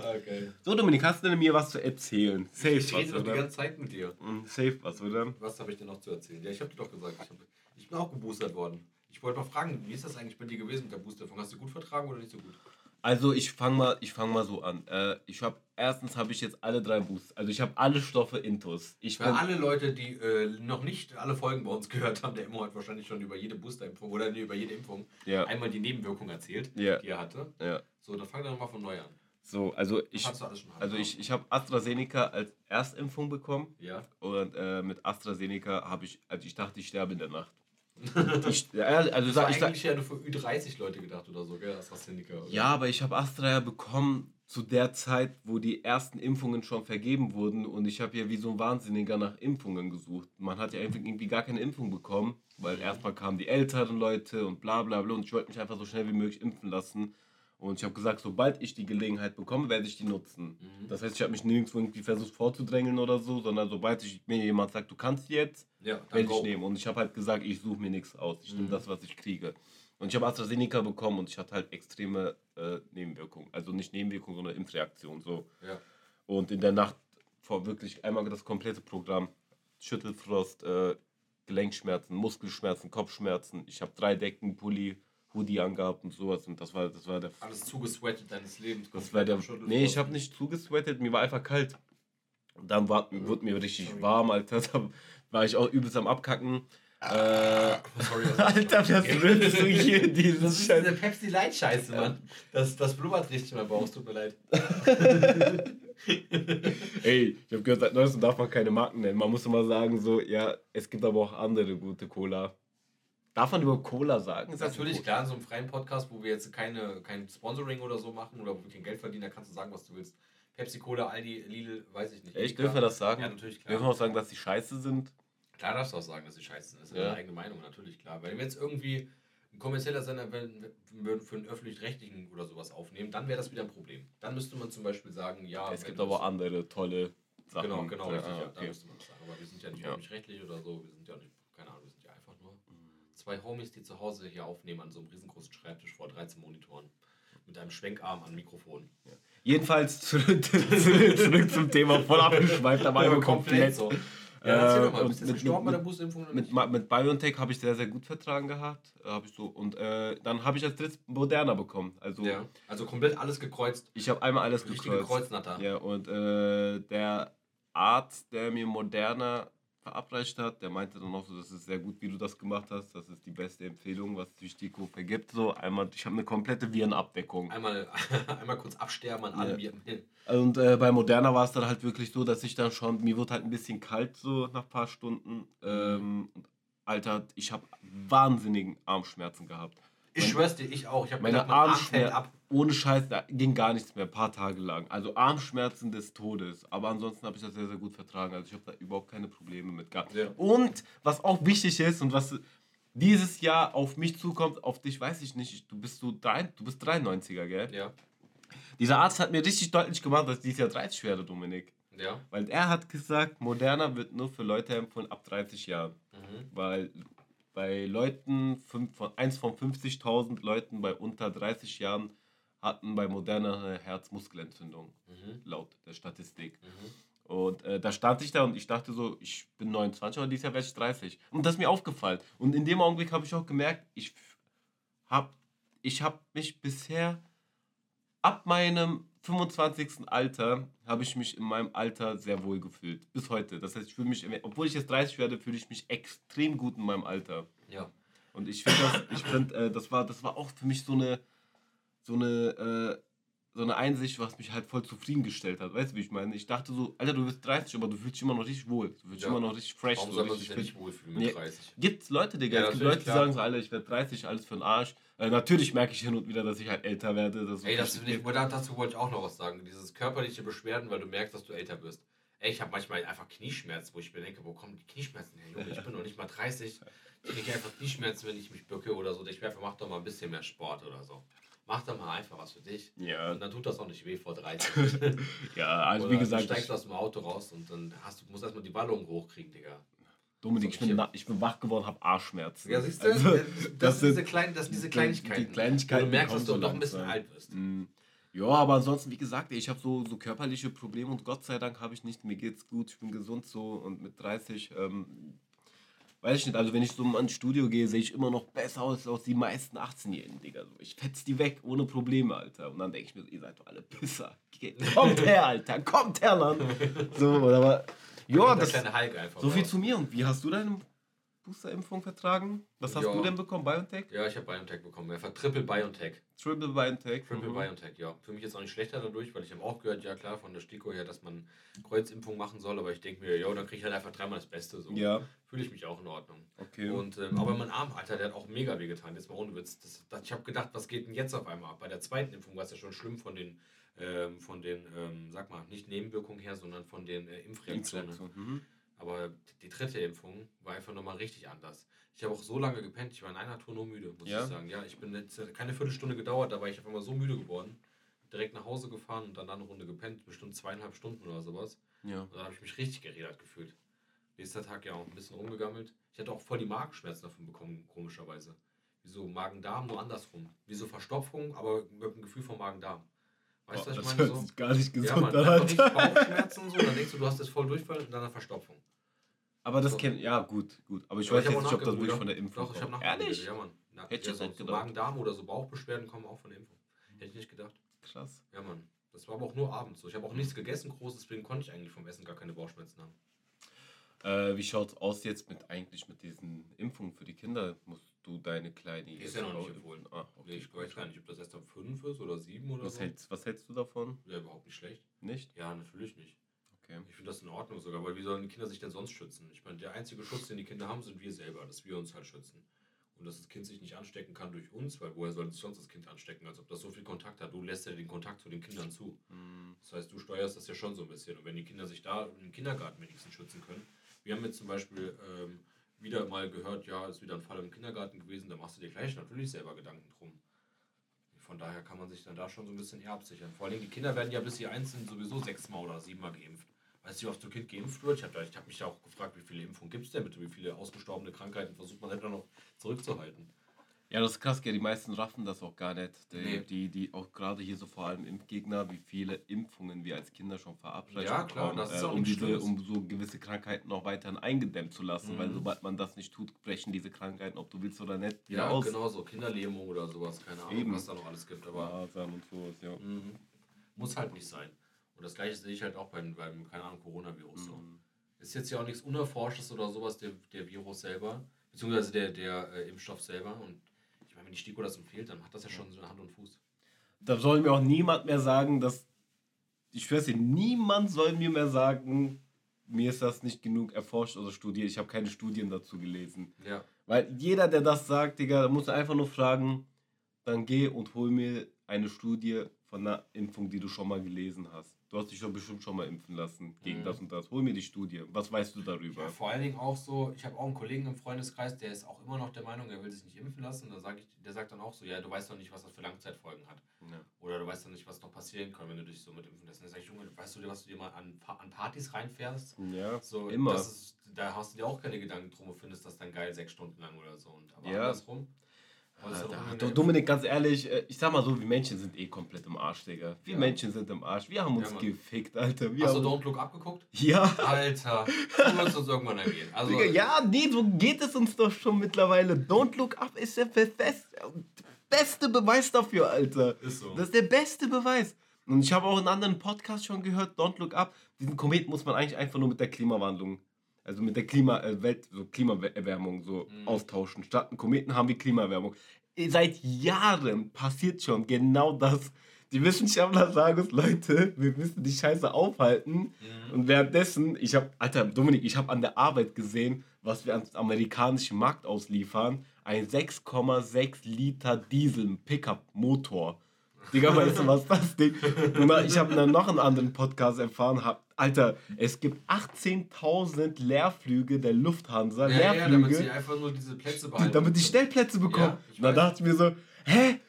Ah, geil. So, Dominik, hast du denn mir was zu erzählen? Safe Ich was, rede doch die ganze Zeit mit dir. Mm, Safe was, oder? Was habe ich denn noch zu erzählen? Ja, ich habe dir doch gesagt, ich, hab, ich bin auch geboostert worden. Ich wollte mal fragen, wie ist das eigentlich bei dir gewesen mit der Boosterung? Hast du gut vertragen oder nicht so gut? Also ich fange mal, ich fang mal so an. Äh, ich habe erstens habe ich jetzt alle drei Boosts. Also ich habe alle Stoffe intus. Ich Für bin, alle Leute, die äh, noch nicht alle Folgen bei uns [laughs] gehört haben, der Immo hat wahrscheinlich schon über jede Boosterimpfung oder über jede Impfung Ja. einmal die Nebenwirkung erzählt, Ja. die er hatte. ja. So, dann fang doch mal von neu an. So, also ich, also ich, ich habe AstraZeneca als Erstimpfung bekommen Ja. und äh, mit AstraZeneca habe ich, also ich dachte, ich sterbe in der Nacht. Ich, ja, also sag, ich sag, eigentlich ja nur für Ü30 Leute gedacht oder so, gell? AstraZeneca. Oder? Ja, aber ich habe Astra ja bekommen zu der Zeit, wo die ersten Impfungen schon vergeben wurden und ich habe ja wie so ein Wahnsinniger nach Impfungen gesucht. Man hat ja einfach irgendwie gar keine Impfung bekommen, weil erstmal kamen die älteren Leute und bla bla bla und ich wollte mich einfach so schnell wie möglich impfen lassen. Und ich habe gesagt, sobald ich die Gelegenheit bekomme, werde ich die nutzen. Das heißt, ich habe mich nirgendwo irgendwie versucht vorzudrängeln oder so, sondern sobald ich, mir jemand sagt, du kannst jetzt, Ja, werde ich nehmen. Und ich habe halt gesagt, ich suche mir nichts aus. Ich nehme das, was ich kriege. Und ich habe AstraZeneca bekommen und ich hatte halt extreme äh, Nebenwirkungen. Also nicht Nebenwirkungen, sondern Impfreaktionen. So. Ja. Und in der Nacht vor wirklich einmal das komplette Programm. Schüttelfrost, äh, Gelenkschmerzen, Muskelschmerzen, Kopfschmerzen. Ich habe drei Decken, Pulli, Hoodie angehabt und sowas. Und das war, das war der. Alles zugesweatet deines Lebens. Das war der nee, ich habe nicht zugesweatet, mir war einfach kalt. Und dann war, wurde mir richtig Sorry. warm, Alter. [laughs] Da war ich auch übelst am Abkacken. Äh, Sorry, [laughs] Alter, was rührst du hier Das dieses ist Scheiß? diese Pepsi Light Scheiße, Mann. Das, das blubbert richtig in meinem Bauch, tut mir leid. [laughs] Ey, ich habe gehört, seit neuestem darf man keine Marken nennen. Man muss immer sagen, so, ja, es gibt aber auch andere gute Cola. Darf man überhaupt Cola sagen? Ist natürlich klar, in so einem freien Podcast, wo wir jetzt keine, kein Sponsoring oder so machen oder wo wir kein Geld verdienen, da kannst du sagen, was du willst. Pepsi, Cola, Aldi, Lidl, weiß ich nicht. Echt? Dürfen wir das sagen? Ja, natürlich, klar. Dürfen wir auch sagen, dass die scheiße sind? Klar darfst du auch sagen, dass sie scheiße sind. Das ist Ja. deine eigene Meinung, natürlich, klar. Weil wenn jetzt irgendwie ein kommerzieller Sender für einen öffentlich-rechtlichen oder sowas aufnehmen, dann wäre das wieder ein Problem. Dann müsste man zum Beispiel sagen, ja... es gibt aber andere tolle Sachen. Genau, genau, Ja, richtig, ja, da okay. müsste man das sagen. Aber wir sind ja nicht Ja. öffentlich-rechtlich oder so, wir sind ja nicht, keine Ahnung, wir sind ja einfach nur zwei Homies, die zu Hause hier aufnehmen an so einem riesengroßen Schreibtisch vor 13 Monitoren. Mit einem Schwenkarm an Mikrofon. Jedenfalls zurück, zurück, zum Thema voll abgeschweift, aber Ja, immer komplett. so. Ja, erzähl doch mal, Äh, bist jetzt gestorben bei mit- der Boosterimpfung Mit, mit BioNTech habe ich sehr, sehr gut vertragen gehabt. Äh, Hab ich so. Und äh, dann habe ich als drittes Moderna bekommen. Also Ja, also komplett alles gekreuzt. ich habe einmal alles Richtige gekreuzt. Kreuznatter. Ja, und äh, der Arzt, der mir Moderna verabreicht hat, der meinte dann auch so, das ist sehr gut, wie du das gemacht hast. Das ist die beste Empfehlung, was die STIKO vergibt. So einmal, ich habe eine komplette Virenabdeckung. Einmal, [laughs] einmal kurz absterben an allem. Ja. hier. Und äh, bei Moderna war es dann halt wirklich so, dass ich dann schon, mir wurde halt ein bisschen kalt so nach ein paar Stunden. Ähm, und Alter, ich habe wahnsinnigen Armschmerzen gehabt. Ich schwör's dir, ich auch. Ich habe Meine gedacht, Arm fällt ab. ohne Scheiß, da ging gar nichts mehr, ein paar Tage lang. Also Armschmerzen des Todes. Aber ansonsten habe ich das sehr, sehr gut vertragen. Also ich habe da überhaupt keine Probleme mit gehabt. Ja. Und was auch wichtig ist und was dieses Jahr auf mich zukommt, auf dich weiß ich nicht, du bist so drei, du bist 93er, gell? Ja, Dieser Arzt hat mir richtig deutlich gemacht, dass ich dieses Jahr 30 werde, Dominik. ja. Weil er hat gesagt, Moderna wird nur für Leute empfohlen ab 30 Jahren. Mhm. Weil bei Leuten, fünf, von, eins von 50.000 Leuten bei unter 30 Jahren hatten bei Moderna eine Herzmuskelentzündung, Mhm. laut der Statistik. Mhm. Und äh, da stand ich da und ich dachte so, ich bin 29, aber dieses Jahr werde ich 30. Und das ist mir aufgefallen. Und in dem Augenblick habe ich auch gemerkt, ich habe ich hab mich bisher ab meinem 25. Alter habe ich mich in meinem Alter sehr wohl gefühlt. Bis heute. Das heißt, ich fühle mich, obwohl ich jetzt 30 werde, fühle ich mich extrem gut in meinem Alter. Ja. Und ich finde das, ich find, äh, das, war, das war auch für mich so eine, so eine, äh, so eine Einsicht, was mich halt voll zufriedengestellt hat. Weißt du, wie ich meine? Ich dachte so, Alter, du bist 30, aber du fühlst dich immer noch richtig wohl. Du fühlst dich Ja. immer noch richtig fresh. Warum so soll man sich fit. nicht wohlfühlen mit Nee. 30? Gibt's Leute, Digga. Ja, es gibt Leute, die klar. sagen so, Alter, ich werde 30, alles für den Arsch. Äh, natürlich merke ich hin und wieder, dass ich halt älter werde. Das Ey, das, ich, da- dazu wollte ich auch noch was sagen. Dieses körperliche Beschwerden, weil du merkst, dass du älter wirst. Ey, ich habe manchmal einfach Knieschmerzen, wo ich mir denke, wo kommen die Knieschmerzen her, Junge? Ich bin noch nicht mal 30. Ich kriege einfach Knieschmerzen, wenn ich mich bücke oder so. Ich werfe, mach doch mal ein bisschen mehr Sport oder so. Mach doch mal einfach was für dich. Ja, Und dann tut das auch nicht weh vor 30. [laughs] ja also Oder wie gesagt, du steigst aus dem Auto raus und dann hast du, musst erstmal die Ballung hochkriegen, Digga. Dominik, ich bin, na- ich bin wach geworden, habe Arschschmerzen. Ja, siehst du? Also, das, das sind diese kleinen, das sind diese die- Kleinigkeiten. die Kleinigkeiten, du merkst, dass du doch ein bisschen alt wirst. Mm. Ja, aber ansonsten, wie gesagt, ich habe so, so körperliche Probleme und Gott sei Dank habe ich nicht. Mir geht's gut, ich bin gesund so und mit 30, ähm, weiß ich nicht, also wenn ich so ins Studio gehe, sehe ich immer noch besser aus als die meisten 18-Jährigen, Digga. So, ich fetz die weg, ohne Probleme, Alter. Und dann denke ich mir, so, ihr seid doch alle Pisser. Kommt her, Alter, kommt her, Mann. So, aber, ja, das, einfach. so viel zu mir. Und wie hast du deine Boosterimpfung vertragen? Was hast Ja. du denn bekommen, BioNTech? Ja, ich habe BioNTech bekommen. Einfach Triple BioNTech. Triple BioNTech. Triple Mhm. BioNTech, ja. Für mich jetzt auch nicht schlechter dadurch, weil ich habe auch gehört, ja klar, von der STIKO her, dass man Kreuzimpfung machen soll, aber ich denke mir, ja, dann kriege ich halt einfach dreimal das Beste. So. Ja, Fühle ich mich auch in Ordnung. okay. Und, ähm, aber mein Arm, Alter, der hat auch mega weh getan. Jetzt mal ohne Witz. Das, das, ich habe gedacht, was geht denn jetzt auf einmal ab? Bei der zweiten Impfung war es ja schon schlimm von den, ähm, von den ähm, sag mal, nicht Nebenwirkungen her, sondern von den äh, Impfreaktionen. Mhm. Aber die dritte Impfung war einfach nochmal richtig anders. Ich habe auch so lange gepennt, ich war in einer Tour nur müde, muss Ja? ich sagen. Ja, ich bin jetzt hat keine Viertelstunde gedauert, da war ich auf einmal so müde geworden. Direkt nach Hause gefahren und dann eine Runde gepennt, bestimmt zweieinhalb Stunden oder sowas. Ja. Und dann habe ich mich richtig gerädert gefühlt. Nächster Tag ja auch ein bisschen rumgegammelt. Ich hatte auch voll die Magenschmerzen davon bekommen, komischerweise. Wieso Magen-Darm, nur andersrum. Wieso Verstopfung, aber mit dem Gefühl von Magen-Darm. Weißt du, was ich das meine? hört So? sich gar nicht Ja, gesund man, an, einfach richtig. Bauchschmerzen so, dann denkst du, du hast jetzt voll Durchfall und dann eine Verstopfung. Aber das So. kennt, ja gut, gut. Aber ich Aber weiß hab jetzt nicht, ob das wirklich ja. von der Impfung Doch, ich habe Ehrlich? ja, Mann. Na, Hätte ich ja, so, so. Magen-Darm oder so Bauchbeschwerden kommen auch von der Impfung. Hätte ich nicht gedacht. Krass. Ja, Mann. Das war aber auch nur abends so. Ich habe auch nichts gegessen groß, deswegen konnte ich eigentlich vom Essen gar keine Bauchschmerzen haben. Äh, wie schaut's aus jetzt mit eigentlich mit diesen Impfungen für die Kinder? Musst du deine kleine ist ja noch nicht empfohlen. Ah, Nee, okay. ich weiß gar nicht, ob das erst ab 5 ist oder 7 oder Was so. hältst, was hältst du davon? Ja, überhaupt nicht schlecht. Nicht? Ja, natürlich nicht. Okay. Ich finde das in Ordnung sogar, weil wie sollen die Kinder sich denn sonst schützen? Ich meine, der einzige Schutz, den die Kinder haben, sind wir selber, dass wir uns halt schützen. Und dass das Kind sich nicht anstecken kann durch uns, weil woher soll sich sonst das Kind anstecken, als ob das so viel Kontakt hat? Du lässt ja den Kontakt zu den Kindern zu. Hm, Das heißt, du steuerst das ja schon so ein bisschen. Und wenn die Kinder sich da im Kindergarten wenigstens schützen können. Wir haben jetzt zum Beispiel ähm, wieder mal gehört, ja, ist wieder ein Fall im Kindergarten gewesen, da machst du dir gleich natürlich selber Gedanken drum. Von daher kann man sich dann da schon so ein bisschen eher absichern. Vor allem die Kinder werden ja bis sie eins sind sowieso sechsmal oder siebenmal geimpft. Weißt du, wie oft so Kind geimpft wird? Ich habe hab mich da auch gefragt, wie viele Impfungen gibt es denn bitte? Wie viele ausgestorbene Krankheiten versucht man da noch zurückzuhalten? Ja, das ist krass, gell? Die meisten raffen das auch gar nicht. Die, Nee. die, die auch gerade hier so vor allem Impfgegner, wie viele Impfungen wir als Kinder schon verabreicht Ja, klar, bekommen, das ist äh, auch um, nichts diese, um so gewisse Krankheiten auch weiterhin eingedämmt zu lassen. Weil Mhm. sobald man das nicht tut, brechen diese Krankheiten, ob du willst oder nicht, wieder Ja, aus. genau so. Kinderlähmung oder sowas. Keine Ahnung, Eben. was da noch alles gibt. Aber Masern und sowas, ja. Mhm. Muss halt nicht sein. Und das gleiche sehe ich halt auch beim, beim keine Ahnung, Coronavirus so. Mhm. Ist jetzt ja auch nichts Unerforschtes oder sowas, der, der Virus selber, beziehungsweise der, der äh, Impfstoff selber. Und wenn die STIKO das empfiehlt, dann hat das ja schon so eine Hand und Fuß. Da soll mir auch niemand mehr sagen, dass. Ich schwör's dir, niemand soll mir mehr sagen, mir ist das nicht genug erforscht oder studiert. Ich habe keine Studien dazu gelesen. Ja. Weil jeder, der das sagt, Digga, da muss einfach nur fragen, dann geh und hol mir eine Studie von einer Impfung, die du schon mal gelesen hast. Du hast dich doch bestimmt schon mal impfen lassen gegen Mhm. das und das. Hol mir die Studie. Was weißt du darüber? Ja, vor allen Dingen auch so, ich habe auch einen Kollegen im Freundeskreis, der ist auch immer noch der Meinung, er will sich nicht impfen lassen. Da sag ich, der sagt dann auch so, ja, du weißt doch nicht, was das für Langzeitfolgen hat. Ja. Oder du weißt doch nicht, was noch passieren kann, wenn du dich so mit impfen lässt. Dann sag ich, Junge, weißt du dir, was du dir mal an, an Partys reinfährst? Ja, So, immer. Ist, da hast du dir auch keine Gedanken drum und findest das dann geil sechs Stunden lang oder so. Und aber Ja. andersrum, Alter, Dominik, ganz ehrlich, äh, ich sag mal so, wir Menschen sind eh komplett im Arsch, Digga. Wir ja. Menschen sind im Arsch. Wir haben uns ja, gefickt, Alter. Wir Hast du Don't Look abgeguckt? Ja. Alter, du wirst uns irgendwann erwähnen. Also, Digga, ja, nee, so geht es uns doch schon mittlerweile. Don't Look Up ist der beste Beweis dafür, Alter. Ist so. Das ist der beste Beweis. Und ich habe auch in anderen Podcasts schon gehört, Don't Look Up, diesen Kometen muss man eigentlich einfach nur mit der Klimawandlung also mit der Klima, äh, Welt, so Klimaerwärmung so mhm. austauschen. Statt einen Kometen haben wir Klimaerwärmung. Seit Jahren passiert schon genau das. Die Wissenschaftler sagen uns, Leute, wir müssen die Scheiße aufhalten. Mhm. Und währenddessen, ich habe, Alter, Dominik, ich habe an der Arbeit gesehen, was wir ans amerikanischen Markt ausliefern. Ein 6,6 Liter Diesel Pickup-Motor. Digga, weißt du, was das Ding? [laughs] ich habe dann noch einen anderen Podcast erfahren, hab, Alter, es gibt 18.000 Leerflüge der Lufthansa. Ja, Leerflüge, ja, damit sie einfach nur diese Plätze behalten. Damit die Stellplätze bekommen. Ja, da dachte ich mir so, hä?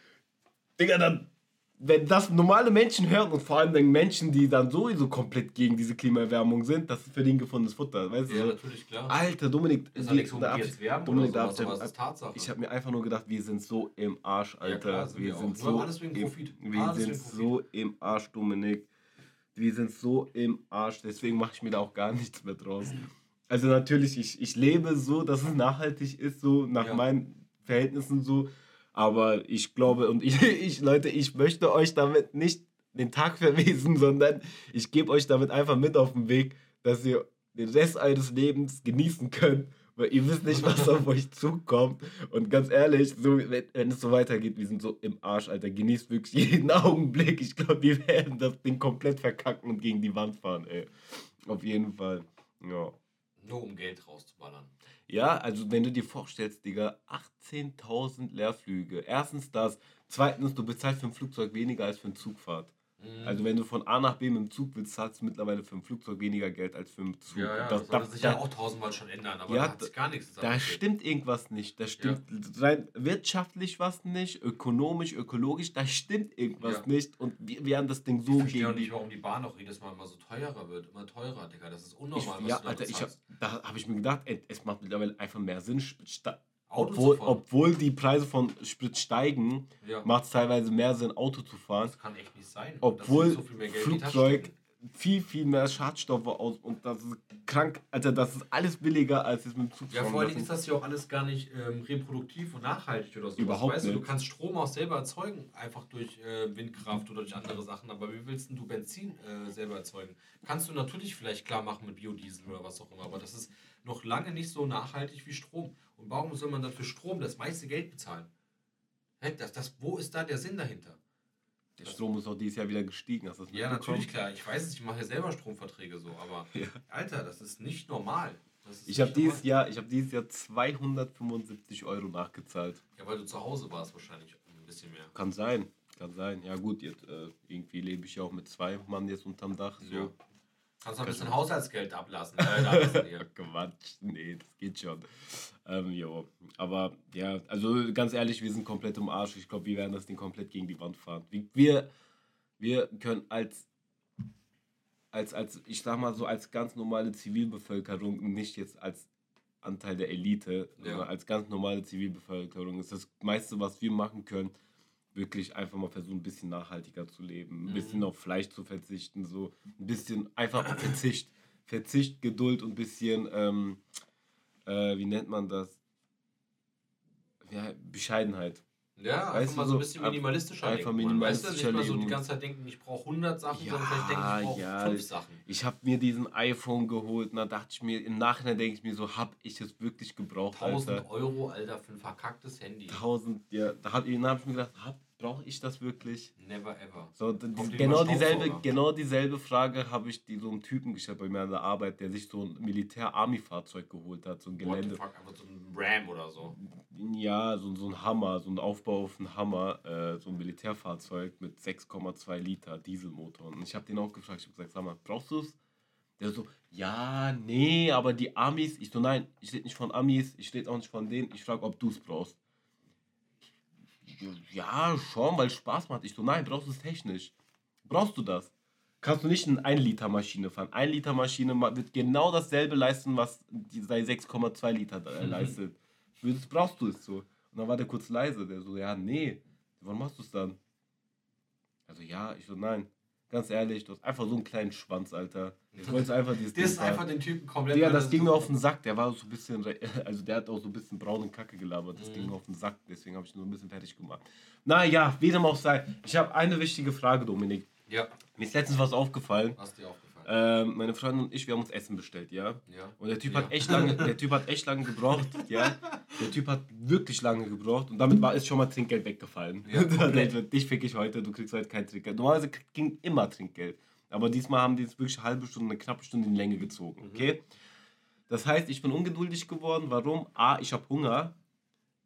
Digga, dann, wenn das normale Menschen hören und vor allem dann Menschen, die dann sowieso komplett gegen diese Klimaerwärmung sind, das ist für den gefundenes Futter, weißt du? Ja, natürlich, klar. Alter, Dominik, ist die, nichts, da werben Dominik, oder sowas, aber ist Tatsache. Ich habe mir einfach nur gedacht, wir sind so im Arsch, Alter. Ja, klar, sind wir, wir sind so, alles wegen Profit. Wir alles sind so im Arsch, Dominik wir sind so im Arsch, deswegen mache ich mir da auch gar nichts mehr draus. Also natürlich, ich, ich lebe so, dass es nachhaltig ist, so nach ja. meinen Verhältnissen so. Aber ich glaube, und [laughs] ich, ich, Leute, ich möchte euch damit nicht den Tag verwesen, sondern ich gebe euch damit einfach mit auf den Weg, dass ihr den Rest eures Lebens genießen könnt weil ihr wisst nicht, was auf euch zukommt. Und ganz ehrlich, so, wenn, wenn, es so weitergeht, wir sind so im Arsch, Alter. Genießt wirklich jeden [laughs] Augenblick. Ich glaube, wir werden das Ding komplett verkacken und gegen die Wand fahren, ey. Auf jeden Fall. Ja. Nur um Geld rauszuballern. Ja, also wenn du dir vorstellst, Digga, 18.000 Leerflüge. Erstens das. Zweitens, du bezahlst für ein Flugzeug weniger als für eine Zugfahrt. Mhm. Also wenn du von A nach B mit dem Zug willst, zahlst du mittlerweile für ein Flugzeug weniger Geld als für einen Zug. Ja, ja, das, das sich ja auch tausendmal schon ändern, aber ja, da hat sich gar nichts Da stimmt irgendwas nicht. Da stimmt ja. rein wirtschaftlich was nicht, ökonomisch, ökologisch, da stimmt irgendwas nicht. Und wir, wir haben das Ding so ich gegen... Ich nicht, warum die Bahn auch jedes Mal immer so teurer wird. Immer teurer, Digga. Das ist unnormal, ich, ja, Alter, ich hab, da habe ich mir gedacht, ey, es macht mittlerweile einfach mehr Sinn, obwohl, obwohl die Preise von Sprit steigen, ja. macht es teilweise mehr Sinn, Auto zu fahren. Das kann echt nicht sein. Obwohl so viel Flugzeug viel, viel mehr Schadstoffe aus und das ist krank, Alter, das ist alles billiger als es mit dem Zug Ja, vor allem ist das ja auch alles gar nicht ähm, reproduktiv und nachhaltig oder so. Überhaupt weißt nicht. Du, du kannst Strom auch selber erzeugen, einfach durch äh, Windkraft oder durch andere Sachen, aber wie willst du Benzin äh, selber erzeugen? Kannst du natürlich vielleicht klar machen mit Biodiesel oder was auch immer, aber das ist noch lange nicht so nachhaltig wie Strom. Und warum soll man dann für Strom das meiste Geld bezahlen? Das, das, wo ist da der Sinn dahinter? Der Strom ist auch dieses Jahr wieder gestiegen. Hast du das ja, natürlich, klar. Ich weiß es, ich mache ja selber Stromverträge so, aber [laughs] ja. Alter, das ist nicht normal. Ist ich habe dieses, Jahr, hab dieses Jahr 275 Euro nachgezahlt. Ja, weil du zu Hause warst wahrscheinlich ein bisschen mehr. Kann sein, kann sein. Ja gut, jetzt, äh, irgendwie lebe ich ja auch mit zwei Mann jetzt unterm Dach. So. Ja. Kannst du ein bisschen Haushaltsgeld ablassen. [laughs] Äh, Quatsch, nee, das geht schon. Ähm, jo. Aber ja, also ganz ehrlich, wir sind komplett im Arsch. Ich glaube, wir werden das Ding komplett gegen die Wand fahren. Wir, wir können als, als, als, ich sag mal so, als ganz normale Zivilbevölkerung, nicht jetzt als Anteil der Elite, ja. sondern als ganz normale Zivilbevölkerung, ist das meiste, was wir machen können, wirklich einfach mal versuchen, ein bisschen nachhaltiger zu leben, ein bisschen mhm. auf Fleisch zu verzichten, so ein bisschen einfach Verzicht, Verzicht, Geduld und ein bisschen, ähm, äh, wie nennt man das? Ja, Bescheidenheit. Ja, einfach mal so ein bisschen minimalistischer Einfach minimalistischer weißt du, nicht mal so die ganze Zeit denken, ich brauche 100 Sachen, ja, sondern vielleicht denke ich, brauche ja. 5 Sachen. Ich habe mir diesen iPhone geholt und da dachte ich mir, im Nachhinein denke ich mir so, habe ich es wirklich gebraucht, 1000 Alter. Euro, Alter, für ein verkacktes Handy. 1000, ja, da habe hab ich mir gedacht, hab, brauche ich das wirklich? Never ever. So, genau, dieselbe, genau dieselbe Frage habe ich die, so einem Typen gestellt bei mir an der Arbeit, der sich so ein Militär-Army-Fahrzeug geholt hat, so ein Gelände. What the fuck, so ein Ram oder so. Ja, so, so ein Hammer, so ein Aufbau auf einen Hammer, äh, so ein Militärfahrzeug mit 6,2 Liter Dieselmotor. Und ich habe den auch gefragt, ich habe gesagt, sag mal, brauchst du es? Der so, ja, nee, aber die Amis, ich so, nein, ich rede nicht von Amis, ich rede auch nicht von denen, ich frage, ob du es brauchst ja, schon, weil Spaß macht. Ich so, nein, brauchst du es technisch? Brauchst du das? Kannst du nicht eine 1 Liter Maschine fahren? 1 Liter Maschine wird genau dasselbe leisten, was die 6,2 Liter mhm. [laughs] leistet. Das brauchst du es so. Und dann war der kurz leise. Der so, ja, nee, warum machst du es dann? Also, ja, ich so, nein. Ganz ehrlich, du hast einfach so einen kleinen Schwanz, Alter. Ich wollte einfach dieses Der ist einfach den Typen komplett. Ja, das ging mir auf den Sack. Der war so ein bisschen, [laughs] also der hat auch so ein bisschen braune Kacke gelabert. Das mhm. ging mir auf den Sack. Deswegen habe ich ihn so ein bisschen fertig gemacht. Naja, wie dem auch sei. Ich habe eine wichtige Frage, Dominik. Ja. Mir ist letztens was aufgefallen. Was dir aufgefallen? Ähm, meine Freundin und ich, wir haben uns Essen bestellt, ja. ja. Und der Typ ja. hat echt lange, der Typ hat echt lange gebraucht, ja. Der Typ hat wirklich lange gebraucht und damit war ist schon mal Trinkgeld weggefallen. Ja, [laughs] Dich fick ich heute, du kriegst heute kein Trinkgeld. Normalerweise ging immer Trinkgeld. Aber diesmal haben die es wirklich eine halbe Stunde, eine knappe Stunde in die Länge gezogen, mhm. okay? Das heißt, ich bin ungeduldig geworden. Warum? A, ich habe Hunger.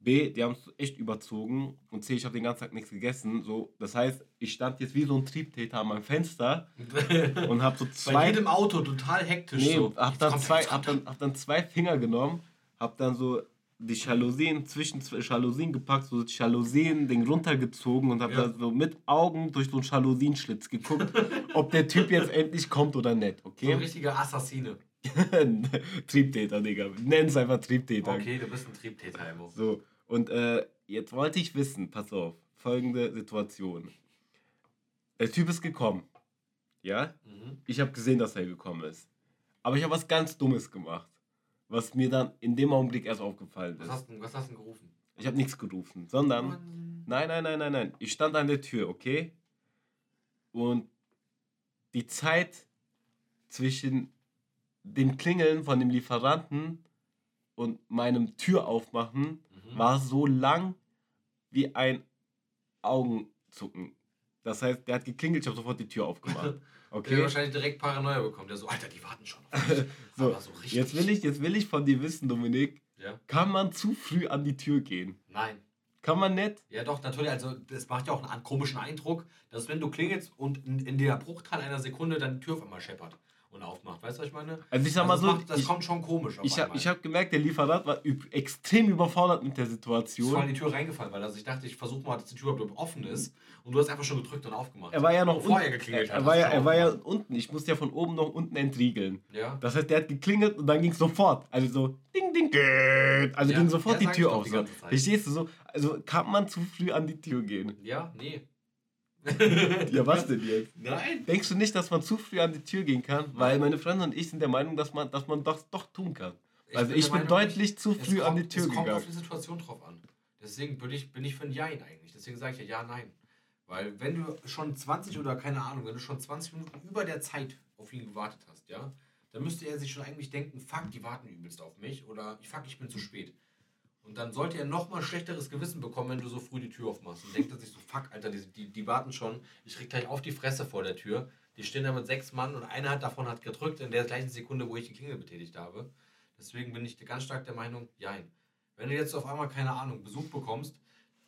B, die haben es echt überzogen. Und C, ich habe den ganzen Tag nichts gegessen. So, das heißt, ich stand jetzt wie so ein Triebtäter an meinem Fenster [laughs] und habe so zwei. Bei jedem Auto total hektisch. Nee, so. hab dann, zwei, hab, dann, hab dann zwei Finger genommen, hab dann so die Jalousien zwischen zwei Jalousien gepackt, so die Jalousien Ding runtergezogen und hab ja. dann so mit Augen durch so einen Jalousienschlitz geguckt, [laughs] ob der Typ jetzt endlich kommt oder nicht. Okay? So ein richtiger Assassine. [laughs] Triebtäter, Digga. Nenn es einfach Triebtäter. Okay, du bist ein Triebtäter, Emo. So. Und äh, jetzt wollte ich wissen, pass auf, folgende Situation. Der Typ ist gekommen. Ja? Mhm. Ich habe gesehen, dass er gekommen ist. Aber ich habe was ganz Dummes gemacht. Was mir dann in dem Augenblick erst aufgefallen ist. Was hast du, was hast du gerufen? Ich habe nichts gerufen, sondern. Nein, nein, nein, nein, nein. Ich stand an der Tür, okay? Und die Zeit zwischen dem Klingeln von dem Lieferanten und meinem Tür aufmachen mhm. War so lang wie ein Augenzucken. Das heißt, der hat geklingelt, ich habe sofort die Tür aufgemacht. [laughs] Okay. Der wahrscheinlich direkt Paranoia bekommt. Der so, Alter, die warten schon auf mich. [laughs] so, so jetzt, will ich, jetzt will ich von dir wissen, Dominik. Ja? Kann man zu früh an die Tür gehen? Nein. Kann man nicht? Ja, doch, natürlich. Also, das macht ja auch einen komischen Eindruck, dass wenn du klingelst und in, in der Bruchteil einer Sekunde dann die Tür auf einmal scheppert und aufmacht. Weißt du, was ich meine? Also ich sag mal also so, macht, das ich, kommt schon komisch. ich habe hab gemerkt, der Lieferant war extrem überfordert mit der Situation. Ich war in die Tür reingefallen, weil also ich dachte, ich versuche mal, dass die Tür überhaupt offen ist. Und du hast einfach schon gedrückt und aufgemacht. Er war ja noch vorher geklingelt. Er, er war ja, er war ja unten. Ich musste ja von oben noch unten entriegeln. Ja. Das heißt, der hat geklingelt und dann ging es sofort. Also so ding ding. Also ja, ging sofort die Tür auf. So. Verstehst du so? Also kann man zu früh an die Tür gehen? Ja, nee ja, was denn jetzt? Nein. Denkst du nicht, dass man zu früh an die Tür gehen kann? Weil meine Freundin und ich sind der Meinung, dass man, dass man das doch tun kann. Ich also bin ich bin Meinung, deutlich ich, zu früh kommt, an die Tür gegangen. Es kommt auf die Situation drauf an. Deswegen bin ich, bin ich für ein Jein eigentlich. Deswegen sage ich ja ja, nein. Weil wenn du schon 20 oder keine Ahnung, wenn du schon 20 Minuten über der Zeit auf ihn gewartet hast, ja, dann müsste er sich schon eigentlich denken, fuck, die warten übelst auf mich oder fuck, ich bin zu spät. Und dann sollte er noch mal schlechteres Gewissen bekommen, wenn du so früh die Tür aufmachst. Und denkt er sich so, fuck, Alter, die, die, die warten schon. Ich krieg gleich auf die Fresse vor der Tür. Die stehen da mit sechs Mann und einer hat davon hat gedrückt in der gleichen Sekunde, wo ich die Klingel betätigt habe. Deswegen bin ich ganz stark der Meinung, jein. Wenn du jetzt auf einmal, keine Ahnung, Besuch bekommst,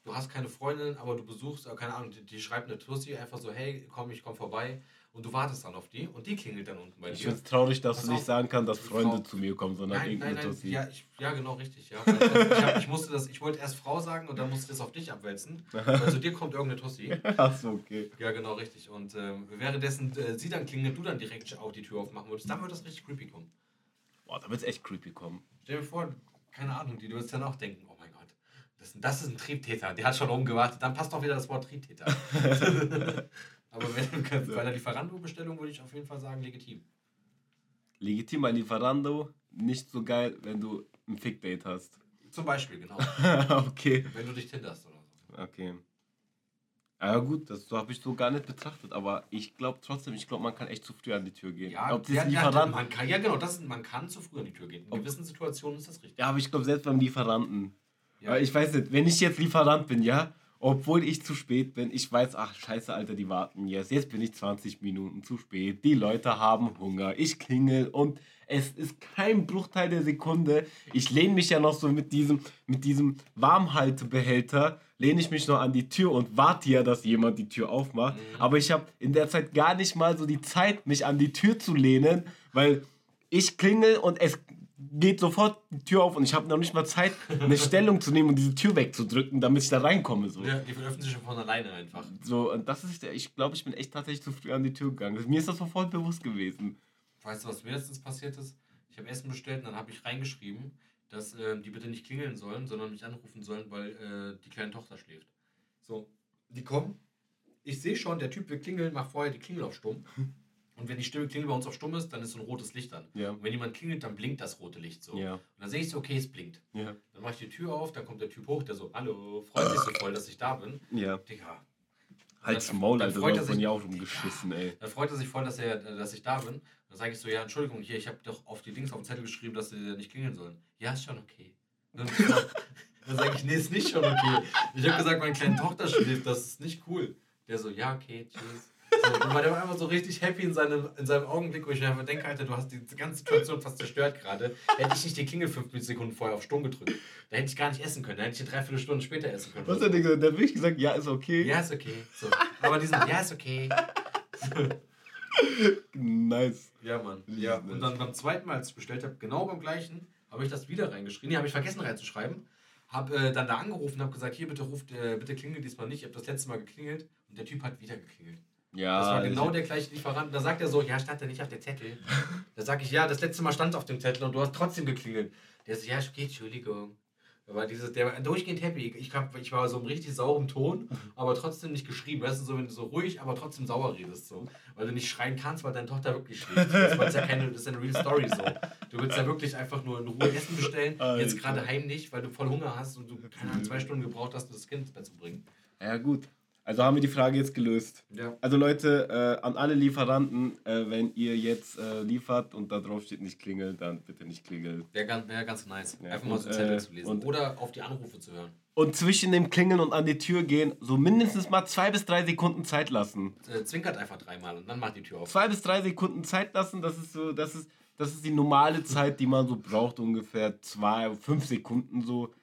du hast keine Freundin, aber du besuchst, äh, keine Ahnung, die, die schreibt eine Tussi einfach so, hey, komm, ich komm vorbei und du wartest dann auf die und die klingelt dann unten bei dir. Ich finde es traurig, dass Pass du nicht auf, sagen kannst, dass Freunde Frau, zu mir kommen, sondern nein, irgendeine nein, nein, ja, ich, ja, genau, richtig. Ja. ich, hab, ich, musste das, ich wollte erst Frau sagen und dann musste ich das auf dich abwälzen. Zu dir kommt irgendeine Tussi. [laughs] Achso, okay. Ja, genau, richtig. Und äh, währenddessen äh, sie dann klingelt, du dann direkt auch die Tür aufmachen würdest, dann würde das richtig creepy kommen. Boah, da wird es echt creepy kommen. Stell dir vor, keine Ahnung, die du wirst dann auch denken, oh mein Gott, das, das ist ein Triebtäter, der hat schon rumgewartet. Dann passt doch wieder das Wort Triebtäter. [laughs] [laughs] Aber wenn, [laughs] bei der Lieferando-Bestellung würde ich auf jeden Fall sagen, legitim. Legitim bei Lieferando, nicht so geil, wenn du ein Fick-Date hast. Zum Beispiel, genau. [laughs] okay. Wenn du dich tinderst oder so. Okay. Ja gut, das habe ich so gar nicht betrachtet, aber ich glaube trotzdem, ich glaube, man kann echt zu früh an die Tür gehen. Ja, Ob ja, ja, man kann, ja genau, das, man kann zu früh an die Tür gehen. In Ob, gewissen Situationen ist das richtig. Ja, aber ich glaube selbst beim Lieferanten. Ja. Ich weiß nicht, wenn ich jetzt Lieferant bin, ja, obwohl ich zu spät bin. Ich weiß, ach scheiße, Alter, die warten jetzt. Jetzt bin ich 20 Minuten zu spät. Die Leute haben Hunger. Ich klingel und es ist kein Bruchteil der Sekunde. Ich lehne mich ja noch so mit diesem, mit diesem Warmhaltebehälter, lehne ich mich noch an die Tür und warte ja, dass jemand die Tür aufmacht. Mhm. Aber ich habe in der Zeit gar nicht mal so die Zeit, mich an die Tür zu lehnen, weil ich klingel und es geht sofort die Tür auf und ich habe noch nicht mal Zeit, eine Stellung zu nehmen und diese Tür wegzudrücken, damit ich da reinkomme. So. Ja, die öffnen sich schon von alleine einfach. So, und das ist, ich glaube, ich bin echt tatsächlich zu früh an die Tür gegangen. Mir ist das sofort bewusst gewesen. Weißt du, was mir letztens passiert ist? Ich habe Essen bestellt und dann habe ich reingeschrieben, dass äh, die bitte nicht klingeln sollen, sondern mich anrufen sollen, weil äh, die kleine Tochter schläft. So, die kommen. Ich sehe schon, der Typ will klingeln, macht vorher die Klingel auf stumm. Und wenn die Stimme Klingel bei uns auf stumm ist, dann ist so ein rotes Licht an. Ja. Und wenn jemand klingelt, dann blinkt das rote Licht so. Ja. Und dann sehe ich so, okay, es blinkt. Ja. Dann mache ich die Tür auf, dann kommt der Typ hoch, der so, hallo, freut sich so voll, dass ich da bin. Ja. Digga. Halt's Dann- Maul, dann Alter, freut er sich- auch rumgeschissen, ey. Dann freut er sich voll, dass, er, dass ich da bin. Dann sage ich so, ja, Entschuldigung, hier, ich habe doch auf die Dings auf den Zettel geschrieben, dass sie nicht klingeln sollen. Ja, ist schon okay. Dann, [laughs] dann sage ich, nee, ist nicht schon okay. Ich habe gesagt, meine kleine Tochter schläft, das ist nicht cool. Der so, ja, okay, tschüss. So, und war der war einfach so richtig happy in seinem, in seinem Augenblick, wo ich mir einfach denke, Alter, du hast die ganze Situation fast zerstört gerade. Hätte ich nicht die Klingel fünf Sekunden vorher auf Stumm gedrückt, da hätte ich gar nicht essen können. Da hätte ich eine Dreiviertelstunde später essen können. Was hat der gesagt? Der hat wirklich gesagt, ja, ist okay. Ja, ist okay. So. Aber diesen, ja, ist okay. Nice. Ja, Mann. Ja, und dann beim zweiten Mal, als ich bestellt habe, genau beim gleichen, habe ich das wieder reingeschrieben. Nee, habe ich vergessen reinzuschreiben. Habe äh, dann da angerufen und habe gesagt, hier bitte ruft, äh, bitte klingelt diesmal nicht. Ich habe das letzte Mal geklingelt und der Typ hat wieder geklingelt. Ja. Das war genau der gleiche Lieferant. Da sagt er so, ja, stand da nicht auf der Zettel. Da sage ich, ja, das letzte Mal stand auf dem Zettel und du hast trotzdem geklingelt. Der so, ja, okay, Entschuldigung. War dieses, der war durchgehend happy. Ich, hab, ich war so im richtig sauren Ton, aber trotzdem nicht geschrieben. Weißt du, so, wenn du so ruhig, aber trotzdem sauer redest. So. Weil du nicht schreien kannst, weil deine Tochter wirklich schläft. Das ist ja keine, das ist eine real Story so. Du willst ja wirklich einfach nur in Ruhe Essen bestellen, jetzt Alter. gerade heimlich, weil du voll Hunger hast und du keine Ahnung, zwei Stunden gebraucht hast, um das Kind ins Bett zu bringen. Ja, gut. Also haben wir die Frage jetzt gelöst. Ja. Also Leute, äh, an alle Lieferanten, äh, wenn ihr jetzt äh, liefert und da drauf steht nicht klingeln, dann bitte nicht klingeln. Wäre ganz, wär ganz nice, Ja, einfach mal so Zettel äh, zu lesen. Oder auf die Anrufe zu hören. Und zwischen dem Klingeln und an die Tür gehen, so mindestens mal zwei bis drei Sekunden Zeit lassen. Äh, zwinkert einfach dreimal und dann macht die Tür auf. Zwei bis drei Sekunden Zeit lassen, das ist so, das ist, das ist die normale Zeit, die man so braucht, ungefähr zwei, fünf Sekunden so.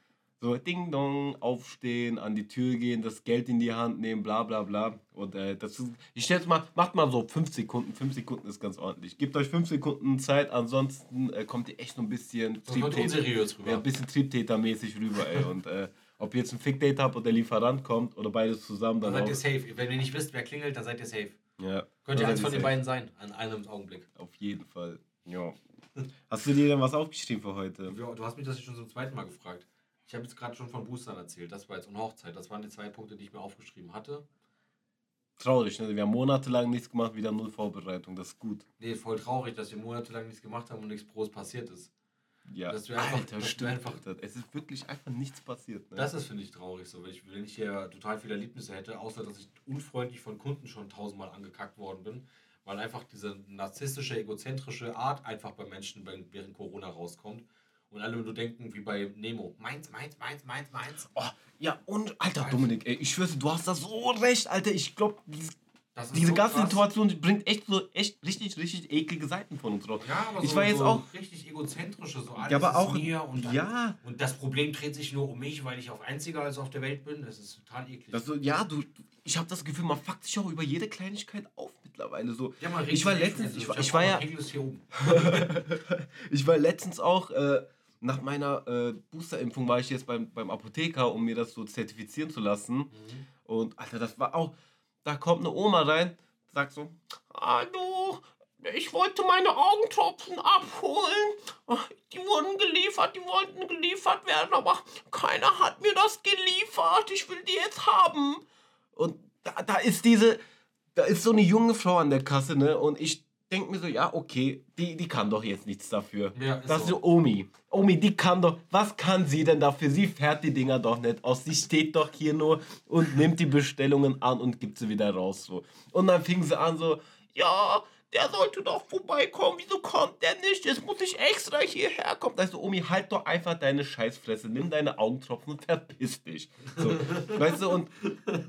So Ding Dong, aufstehen, an die Tür gehen, das Geld in die Hand nehmen, bla bla bla. Und äh, das ist, ich schätze mal, macht mal so fünf Sekunden. Fünf Sekunden ist ganz ordentlich. Gebt euch fünf Sekunden Zeit, ansonsten äh, kommt ihr echt so ein bisschen Triebtäter- rüber. ja, ein bisschen Triebtätermäßig rüber, ey. Und äh, ob ihr jetzt ein Fickdate habt oder der Lieferant kommt oder beides zusammen, Dann dann seid auch. ihr safe. Wenn ihr nicht wisst, wer klingelt, dann seid ihr safe. Ja, Könnt ihr eins von den beiden sein, an einem Augenblick. Auf jeden Fall. Ja. Hast du dir denn was aufgeschrieben für heute? Ja, Du hast mich das schon zum zweiten Mal gefragt. Ich habe jetzt gerade schon von Boostern erzählt. Das war jetzt und Hochzeit. Das waren die zwei Punkte, die ich mir aufgeschrieben hatte. Traurig, ne? Wir haben monatelang nichts gemacht, wieder null Vorbereitung. Das ist gut. Nee, voll traurig, dass wir monatelang nichts gemacht haben und nichts Pros passiert ist. Ja, Dass wir einfach- Alter, dass wir stimmt, einfach- Alter. Es ist wirklich einfach nichts passiert. Ne? Das ist, finde ich, traurig so. Wenn ich, wenn ich hier total viele Erlebnisse hätte, außer dass ich unfreundlich von Kunden schon tausendmal angekackt worden bin, weil einfach diese narzisstische, egozentrische Art einfach bei Menschen während Corona rauskommt. Und alle nur denken, wie bei Nemo, meins, meins, meins, meins, meins. oh, ja, und, Alter, Dominik, ey, ich schwör's, dir, du hast da so recht, Alter. Ich glaube, Diese so ganze krass. Situation bringt echt so echt richtig, richtig eklige Seiten von uns raus. Ja, aber ich so, war jetzt so auch. richtig egozentrische, so alles Ja, aber auch. mir und, dann, ja, und das Problem dreht sich nur um mich, weil ich auf einziger als auf der Welt bin. Das ist total eklig. das so, ja, du. Ich habe das Gefühl, man fuckt sich auch über jede Kleinigkeit auf mittlerweile. So. ja, man ich war letztens- nicht. ich war- ich war ja-. [laughs] Ich war letztens auch, äh, nach meiner äh, Boosterimpfung war ich jetzt beim, beim Apotheker, um mir das so zertifizieren zu lassen. Mhm. Und Alter, das war auch. Da kommt eine Oma rein, sagt so: Hallo, ich wollte meine Augentropfen abholen. Die wurden geliefert, die wollten geliefert werden, aber keiner hat mir das geliefert. Ich will die jetzt haben. Und da, da ist diese, da ist so eine junge Frau an der Kasse, ne? Und ich denke mir so, ja, okay, die, die kann doch jetzt nichts dafür. Ja, ist das ist so. so Omi. Omi, die kann doch, was kann sie denn dafür? Sie fährt die Dinger doch nicht aus. Sie steht doch hier nur und nimmt die Bestellungen an und gibt sie wieder raus. So. Und dann fing sie an so, ja, der sollte doch vorbeikommen. Wieso kommt der nicht? Jetzt muss ich extra hierher kommen. Da ist so, Omi, halt doch einfach deine Scheißfresse. Nimm deine Augentropfen und verpiss dich. So, [laughs] weißt du, und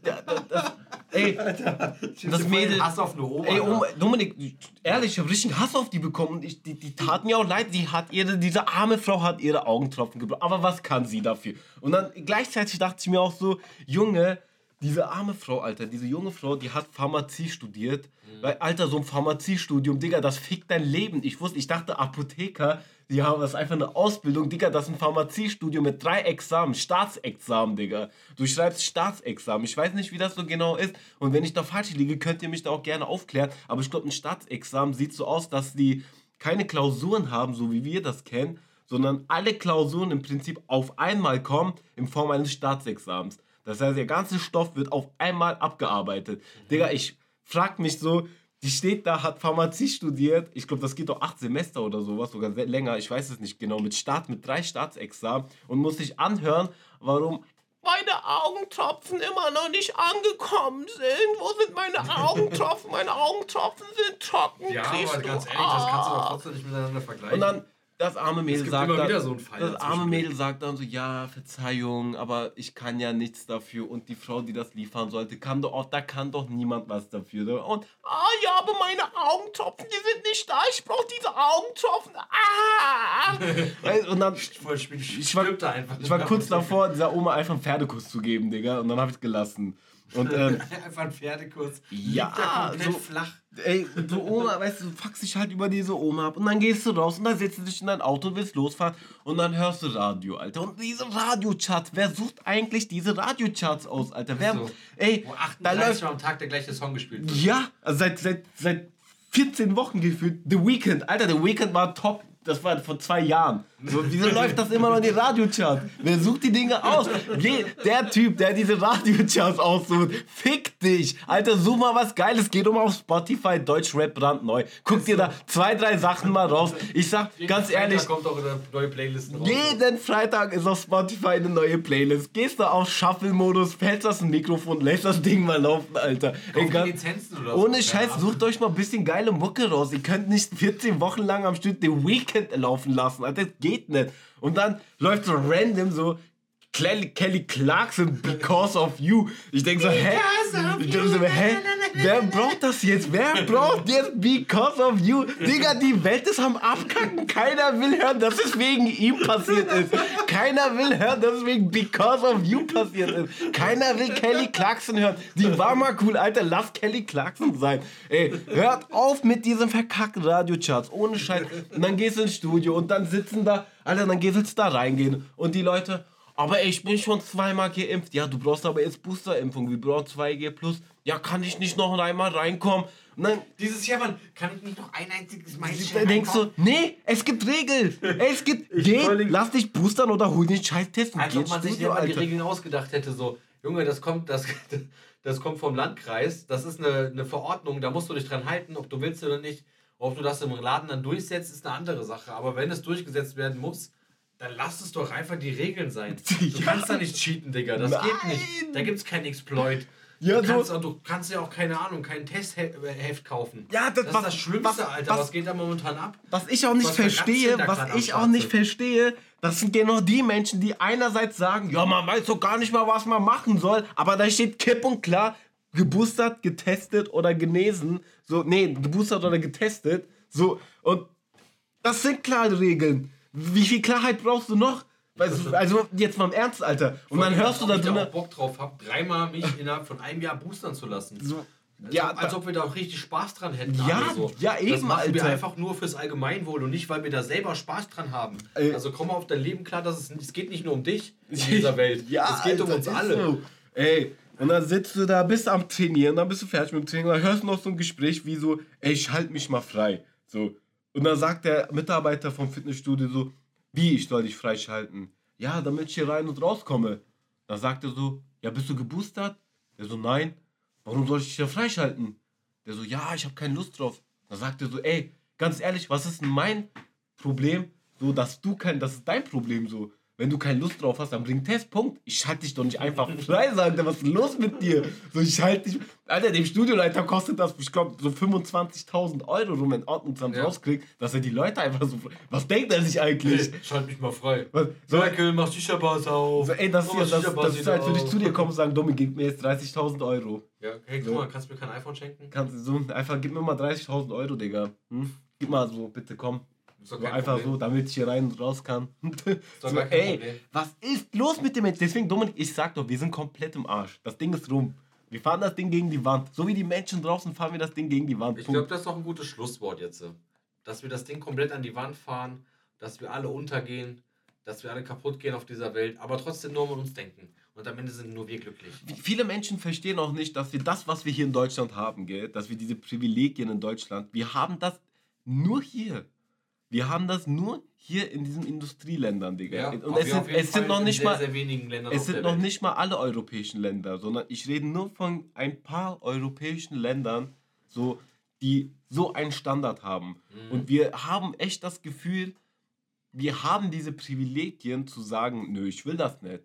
ja, das, das, ey, das Mädel... Hass auf eine Oma. Ey, ne? Oma, Dominik, ehrlich, ich habe richtig Hass auf die bekommen. Und Ich, die, die tat mir auch leid. Die hat ihre, diese arme Frau hat ihre Augentropfen gebrochen. Aber was kann sie dafür? Und dann gleichzeitig dachte ich mir auch so, Junge, diese arme Frau, Alter, diese junge Frau, die hat Pharmazie studiert. Weil, Alter, so ein Pharmaziestudium, Digga, das fickt dein Leben. Ich wusste, ich dachte, Apotheker, die haben das einfach eine Ausbildung. Digga, das ist ein Pharmaziestudium mit drei Examen, Staatsexamen, Digga. Du schreibst Staatsexamen. Ich weiß nicht, wie das so genau ist. Und wenn ich da falsch liege, könnt ihr mich da auch gerne aufklären. Aber ich glaube, ein Staatsexamen sieht so aus, dass die keine Klausuren haben, so wie wir das kennen, sondern alle Klausuren im Prinzip auf einmal kommen in Form eines Staatsexamens. Das heißt, der ganze Stoff wird auf einmal abgearbeitet. Mhm. Digga, ich frag mich so, die steht da, hat Pharmazie studiert. Ich glaube, das geht doch acht Semester oder sowas, sogar länger. Ich weiß es nicht genau. Mit Start, mit drei Staatsexamen und muss sich anhören, warum meine Augentropfen immer noch nicht angekommen sind. Wo sind meine [laughs] Augentropfen? Meine Augentropfen sind trocken. Ja, aber ganz ehrlich, das kannst du doch trotzdem nicht miteinander vergleichen. Und dann das arme Mädel sagt dann, so das arme Mädel sagt dann so, ja, Verzeihung, aber ich kann ja nichts dafür und die Frau, die das liefern sollte, kann doch auch, da kann doch niemand was dafür. Und, ah ja, aber meine Augentropfen, die sind nicht da, ich brauche diese Augentropfen. Ah! und dann, ich, war, ich war kurz davor, dieser Oma einfach einen Pferdekuss zu geben, Digga, und dann habe ich es gelassen. Und, [laughs] ähm, Einfach ein Pferdekurs. Ja, so, flach. Ey, so Oma, weißt du, fuckst dich halt über diese Oma ab und dann gehst du raus und dann setzt du dich in dein Auto und willst losfahren und dann hörst du Radio, Alter. Und diese Radiocharts, wer sucht eigentlich diese Radiocharts aus, Alter? Wer, so. ey, Wo 38 da läuft am Tag der gleiche Song gespielt wird. Ja, also seit, seit, seit 14 Wochen gefühlt. The Weekend, Alter, The Weekend war top das war vor zwei Jahren. So, wieso läuft das immer noch in die Radiocharts? Wer sucht die Dinge aus? Geh, der Typ, der diese Radiocharts aussucht, fick dich. Alter, such mal was Geiles. Geh doch mal auf Spotify, Deutschrap brandneu. Guck dir da zwei, drei Sachen mal raus. Ich sag jeden ganz Freitag ehrlich. kommt auch eine neue Playlist raus. Jeden Freitag ist auf Spotify eine neue Playlist. Gehst du auf Shuffle-Modus, fällst das Mikrofon, lässt das Ding mal laufen, Alter. Egal. Lizenzen oder Ohne so, Scheiß, sucht euch mal ein bisschen geile Mucke raus. Ihr könnt nicht 14 Wochen lang am Stück The Weekend laufen lassen. Alter, das geht nicht. Und dann läuft so random so Kelly, Kelly Clarkson, Because of You. Ich denke so, hä? Ich denke so, hä? Wer braucht das jetzt? Wer braucht jetzt Because of You? Digga, die Welt ist am Abkacken. Keiner will hören, dass es wegen ihm passiert ist. Keiner will hören, dass es wegen Because of You passiert ist. Keiner will Kelly Clarkson hören. Die war mal cool, Alter. Lass Kelly Clarkson sein. Ey, hört auf mit diesem verkackten Radiocharts. Ohne Scheiß. Und dann gehst du ins Studio und dann sitzen da, Alter, dann gehst du da reingehen. Und die Leute, aber ey, ich bin schon zweimal geimpft. Ja, du brauchst aber jetzt Boosterimpfung. Wir brauchen 2G+. Ja, kann ich nicht noch einmal reinkommen? Und dann, Dieses Jahr, Mann, kann ich nicht noch ein einziges Mal Dann denkst du, nee, es gibt Regeln. es gibt, geh, lass dich boostern oder hol den Scheiß-Test. Als ob man sich ja mal die Regeln ausgedacht hätte, so, Junge, das kommt, das, [laughs] das kommt vom Landkreis, das ist eine, eine Verordnung, da musst du dich dran halten, ob du willst oder nicht. Ob du das im Laden dann durchsetzt, ist eine andere Sache. Aber wenn es durchgesetzt werden muss, dann lass es doch einfach die Regeln sein. [laughs] Du ja. kannst da nicht cheaten, Digga. Das Nein. geht nicht. Da gibt es keinen Exploit. Ja, du, kannst, so du kannst ja auch, keine Ahnung, kein Testheft kaufen. Ja, das, das was, ist das Schlimmste, was, Alter. Was, was, geht da momentan ab? Was ich auch nicht verstehe, was ich auch nicht verstehe, das sind genau die Menschen, die einerseits sagen, ja, man weiß doch gar nicht mal, was man machen soll, aber da steht kipp und klar, geboostert, getestet oder genesen. So, nee, geboostert oder getestet. So, und das sind klare Regeln. Wie viel Klarheit brauchst du noch? Also, also jetzt mal im Ernst, Alter. Und dann hörst du da drin. Ich auch Bock drauf hab, dreimal mich [laughs] innerhalb von einem Jahr boostern zu lassen. So, als, ja, ob, als ob wir da auch richtig Spaß dran hätten. Ja, so. ja eben, das machen Alter. wir einfach nur fürs Allgemeinwohl und nicht, weil wir da selber Spaß dran haben. Äh, also komm mal auf dein Leben klar, dass es, es geht nicht nur um dich in [laughs] dieser Welt. ja, es geht Alter, um uns alle. So. Ey, und dann sitzt du da, bist am Trainieren, dann bist du fertig mit dem Training, dann hörst du noch so ein Gespräch wie so, ey, ich halte mich mal frei. So, und dann sagt der Mitarbeiter vom Fitnessstudio so, wie, ich soll dich freischalten? Ja, damit ich hier rein und rauskomme. Dann sagt er so, ja, bist du geboostert? Der so, nein. Warum soll ich dich hier freischalten? Der so, ja, ich habe keine Lust drauf. Dann sagt er so, ey, ganz ehrlich, was ist denn mein Problem? So, dass du kein, das ist dein Problem so. Wenn du keine Lust drauf hast, dann bring Test, Punkt. Ich schalte dich doch nicht einfach frei, sagt was ist los mit dir? So, ich halte dich. Alter, dem Studioleiter kostet das, ich glaube, so 25.000 Euro rum, wenn Ordnungsamt ja. rauskriegt, dass er die Leute einfach so. Was denkt er sich eigentlich? Hey, schalt mich mal frei. Was? So, Merkel, mach Shisha-Bars auf. So, ey, das, hier, das, das, das ist, als würde ich zu dir kommen und sagen, Domi, gib mir jetzt 30.000 Euro. Ja, hey, guck so. mal, kannst du mir kein iPhone schenken? Kannst du so, einfach, gib mir mal 30.000 Euro, Digga. Hm? Gib mal so, bitte, komm. So einfach Problem. so, damit ich hier rein und raus kann. [laughs] so, ey, Problem. was ist los mit dem Menschen? Deswegen, Dominik, ich sag doch, wir sind komplett im Arsch. Das Ding ist rum. Wir fahren das Ding gegen die Wand. So wie die Menschen draußen fahren wir das Ding gegen die Wand. Ich glaube, das ist doch ein gutes Schlusswort jetzt. Dass wir das Ding komplett an die Wand fahren, dass wir alle untergehen, dass wir alle kaputt gehen auf dieser Welt, aber trotzdem nur an uns denken. Und am Ende sind nur wir glücklich. Viele Menschen verstehen auch nicht, dass wir das, was wir hier in Deutschland haben, gell, dass wir diese Privilegien in Deutschland, wir haben das nur hier. Wir haben das nur hier in diesen Industrieländern, Digga. Ja, und es sind, es sind noch nicht sehr, mal. sehr Es sind noch Welt. nicht mal alle europäischen Länder, sondern ich rede nur von ein paar europäischen Ländern, so, die so einen Standard haben. Mhm. Und wir haben echt das Gefühl, wir haben diese Privilegien zu sagen, nö, ich will das nicht.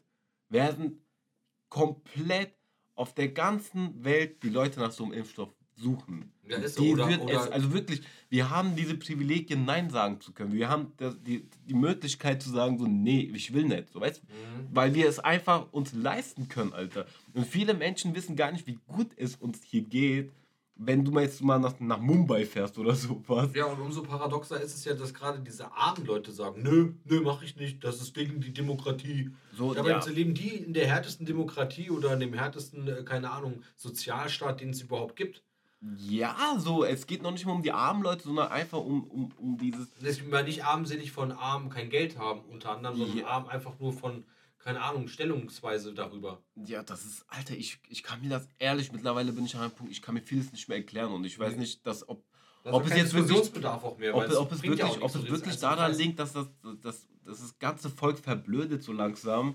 Während komplett auf der ganzen Welt die Leute nach so einem Impfstoff suchen. Ja, ist so. Die Oder- wird oder- es, also wirklich, wir haben diese Privilegien, Nein sagen zu können. Wir haben das, die, die Möglichkeit zu sagen, so, nee, ich will nicht. So, weißt? Mhm. Weil wir es einfach uns leisten können, Alter. Und viele Menschen wissen gar nicht, wie gut es uns hier geht, wenn du mal jetzt mal nach, nach Mumbai fährst oder sowas. Ja, und umso paradoxer ist es ja, dass gerade diese armen Leute sagen, nö, nö, mach ich nicht, das ist gegen die Demokratie. So, Dabei ja. leben die in der härtesten Demokratie oder in dem härtesten, äh, keine Ahnung, Sozialstaat, den es überhaupt gibt. Ja, so, es geht noch nicht mal um die armen Leute, sondern einfach um, um, um dieses. Das ist nicht armselig von arm kein Geld haben, unter anderem, sondern Ja. arm einfach nur von, keine Ahnung, Stellungsweise darüber. Ja, das ist, Alter, ich, ich kann mir das ehrlich, mittlerweile bin ich an einem Punkt, ich kann mir vieles nicht mehr erklären und ich weiß Nee. nicht, dass, ob, Da ob es jetzt Diskussionsbedarf auch mehr, ob, ob es ja wirklich, auch ob es wirklich das daran liegt, dass das, dass das ganze Volk verblödet so langsam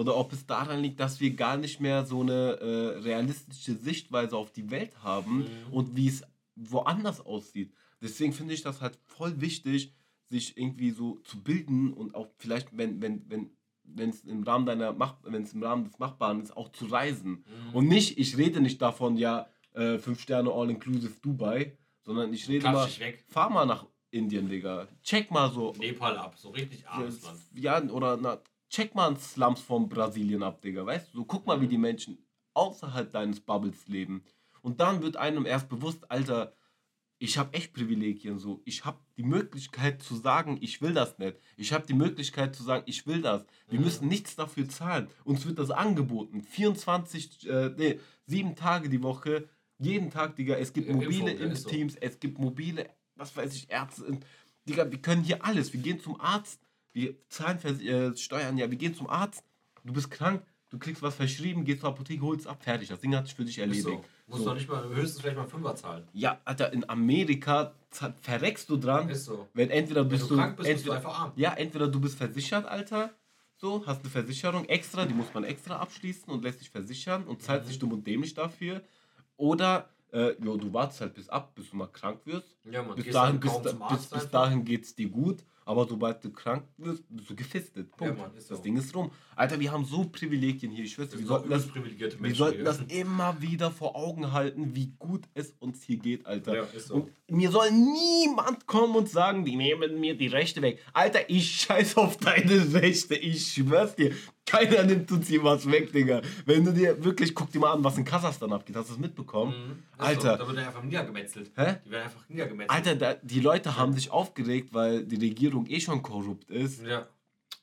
oder ob es daran liegt, dass wir gar nicht mehr so eine äh, realistische Sichtweise auf die Welt haben Mhm. und wie es woanders aussieht. Deswegen finde ich das halt voll wichtig, sich irgendwie so zu bilden und auch vielleicht, wenn, wenn, wenn, wenn es im Rahmen deiner Mach wenn es im Rahmen des Machbaren ist, auch zu reisen. Mhm. Und nicht, ich rede nicht davon, ja, äh, fünf Sterne All-Inclusive Dubai, sondern ich rede Klatsch mal, fahr mal nach Indien, Digga. Check mal so. Nepal ab, so richtig armes Land. Ja, oder na, check mal Slums von Brasilien ab, Digga. Weißt du, so guck mal, wie Mhm. die Menschen außerhalb deines Bubbles leben. Und dann wird einem erst bewusst, Alter, ich habe echt Privilegien so. Ich habe die Möglichkeit zu sagen, ich will das nicht. Ich habe die Möglichkeit zu sagen, ich will das. Wir Mhm. müssen nichts dafür zahlen. Uns wird das angeboten. 24, äh, nee, sieben Tage die Woche, jeden Tag, Digga. Es gibt Ja, mobile Impfung, ja, ist so. Impfteams, es gibt mobile, was weiß ich, Ärzte. Digga, wir können hier alles. Wir gehen zum Arzt, wir zahlen äh, Steuern, ja, wir gehen zum Arzt. Du bist krank, du kriegst was verschrieben, gehst zur Apotheke, holst ab, fertig. Das Ding hat sich für dich erledigt. so. Musst So. doch nicht mal, höchstens vielleicht mal Fünfer zahlen. Ja, Alter, in Amerika verreckst du dran, Ist so. wenn entweder Wenn bist du krank bist, bist du entweder, einfach arm. ja, entweder du bist versichert, Alter, so, hast eine Versicherung extra, die muss man extra abschließen und lässt sich versichern und zahlt Mhm. sich dumm und dämlich dafür. Oder, äh, jo, du wartest halt bis ab, bis du mal krank wirst. Ja, man, Bis gehst dahin, bis, bis, bis dahin geht's dir gut, aber sobald du krank wirst, bist du gefistet. Punkt. Mann, ist das so. Ding ist rum. Alter, wir haben so Privilegien hier. Ich schwöre, wir sollten das wir sollten das immer wieder vor Augen halten, wie gut es uns hier geht, Alter. Ja, so. Und mir soll niemand kommen und sagen, die nehmen mir die Rechte weg. Alter, ich scheiß auf deine Rechte, ich schwör's dir. Keiner nimmt uns hier was weg, Digga. Wenn du dir wirklich, guck dir mal an, was in Kasachstan abgeht. Hast du das mitbekommen? Mhm. Alter. So. Da wird er einfach niedergemetzelt. Hä? Die werden einfach niedergemetzelt. Alter, da, die Leute haben sich aufgeregt, weil die Regierung eh schon korrupt ist. Ja.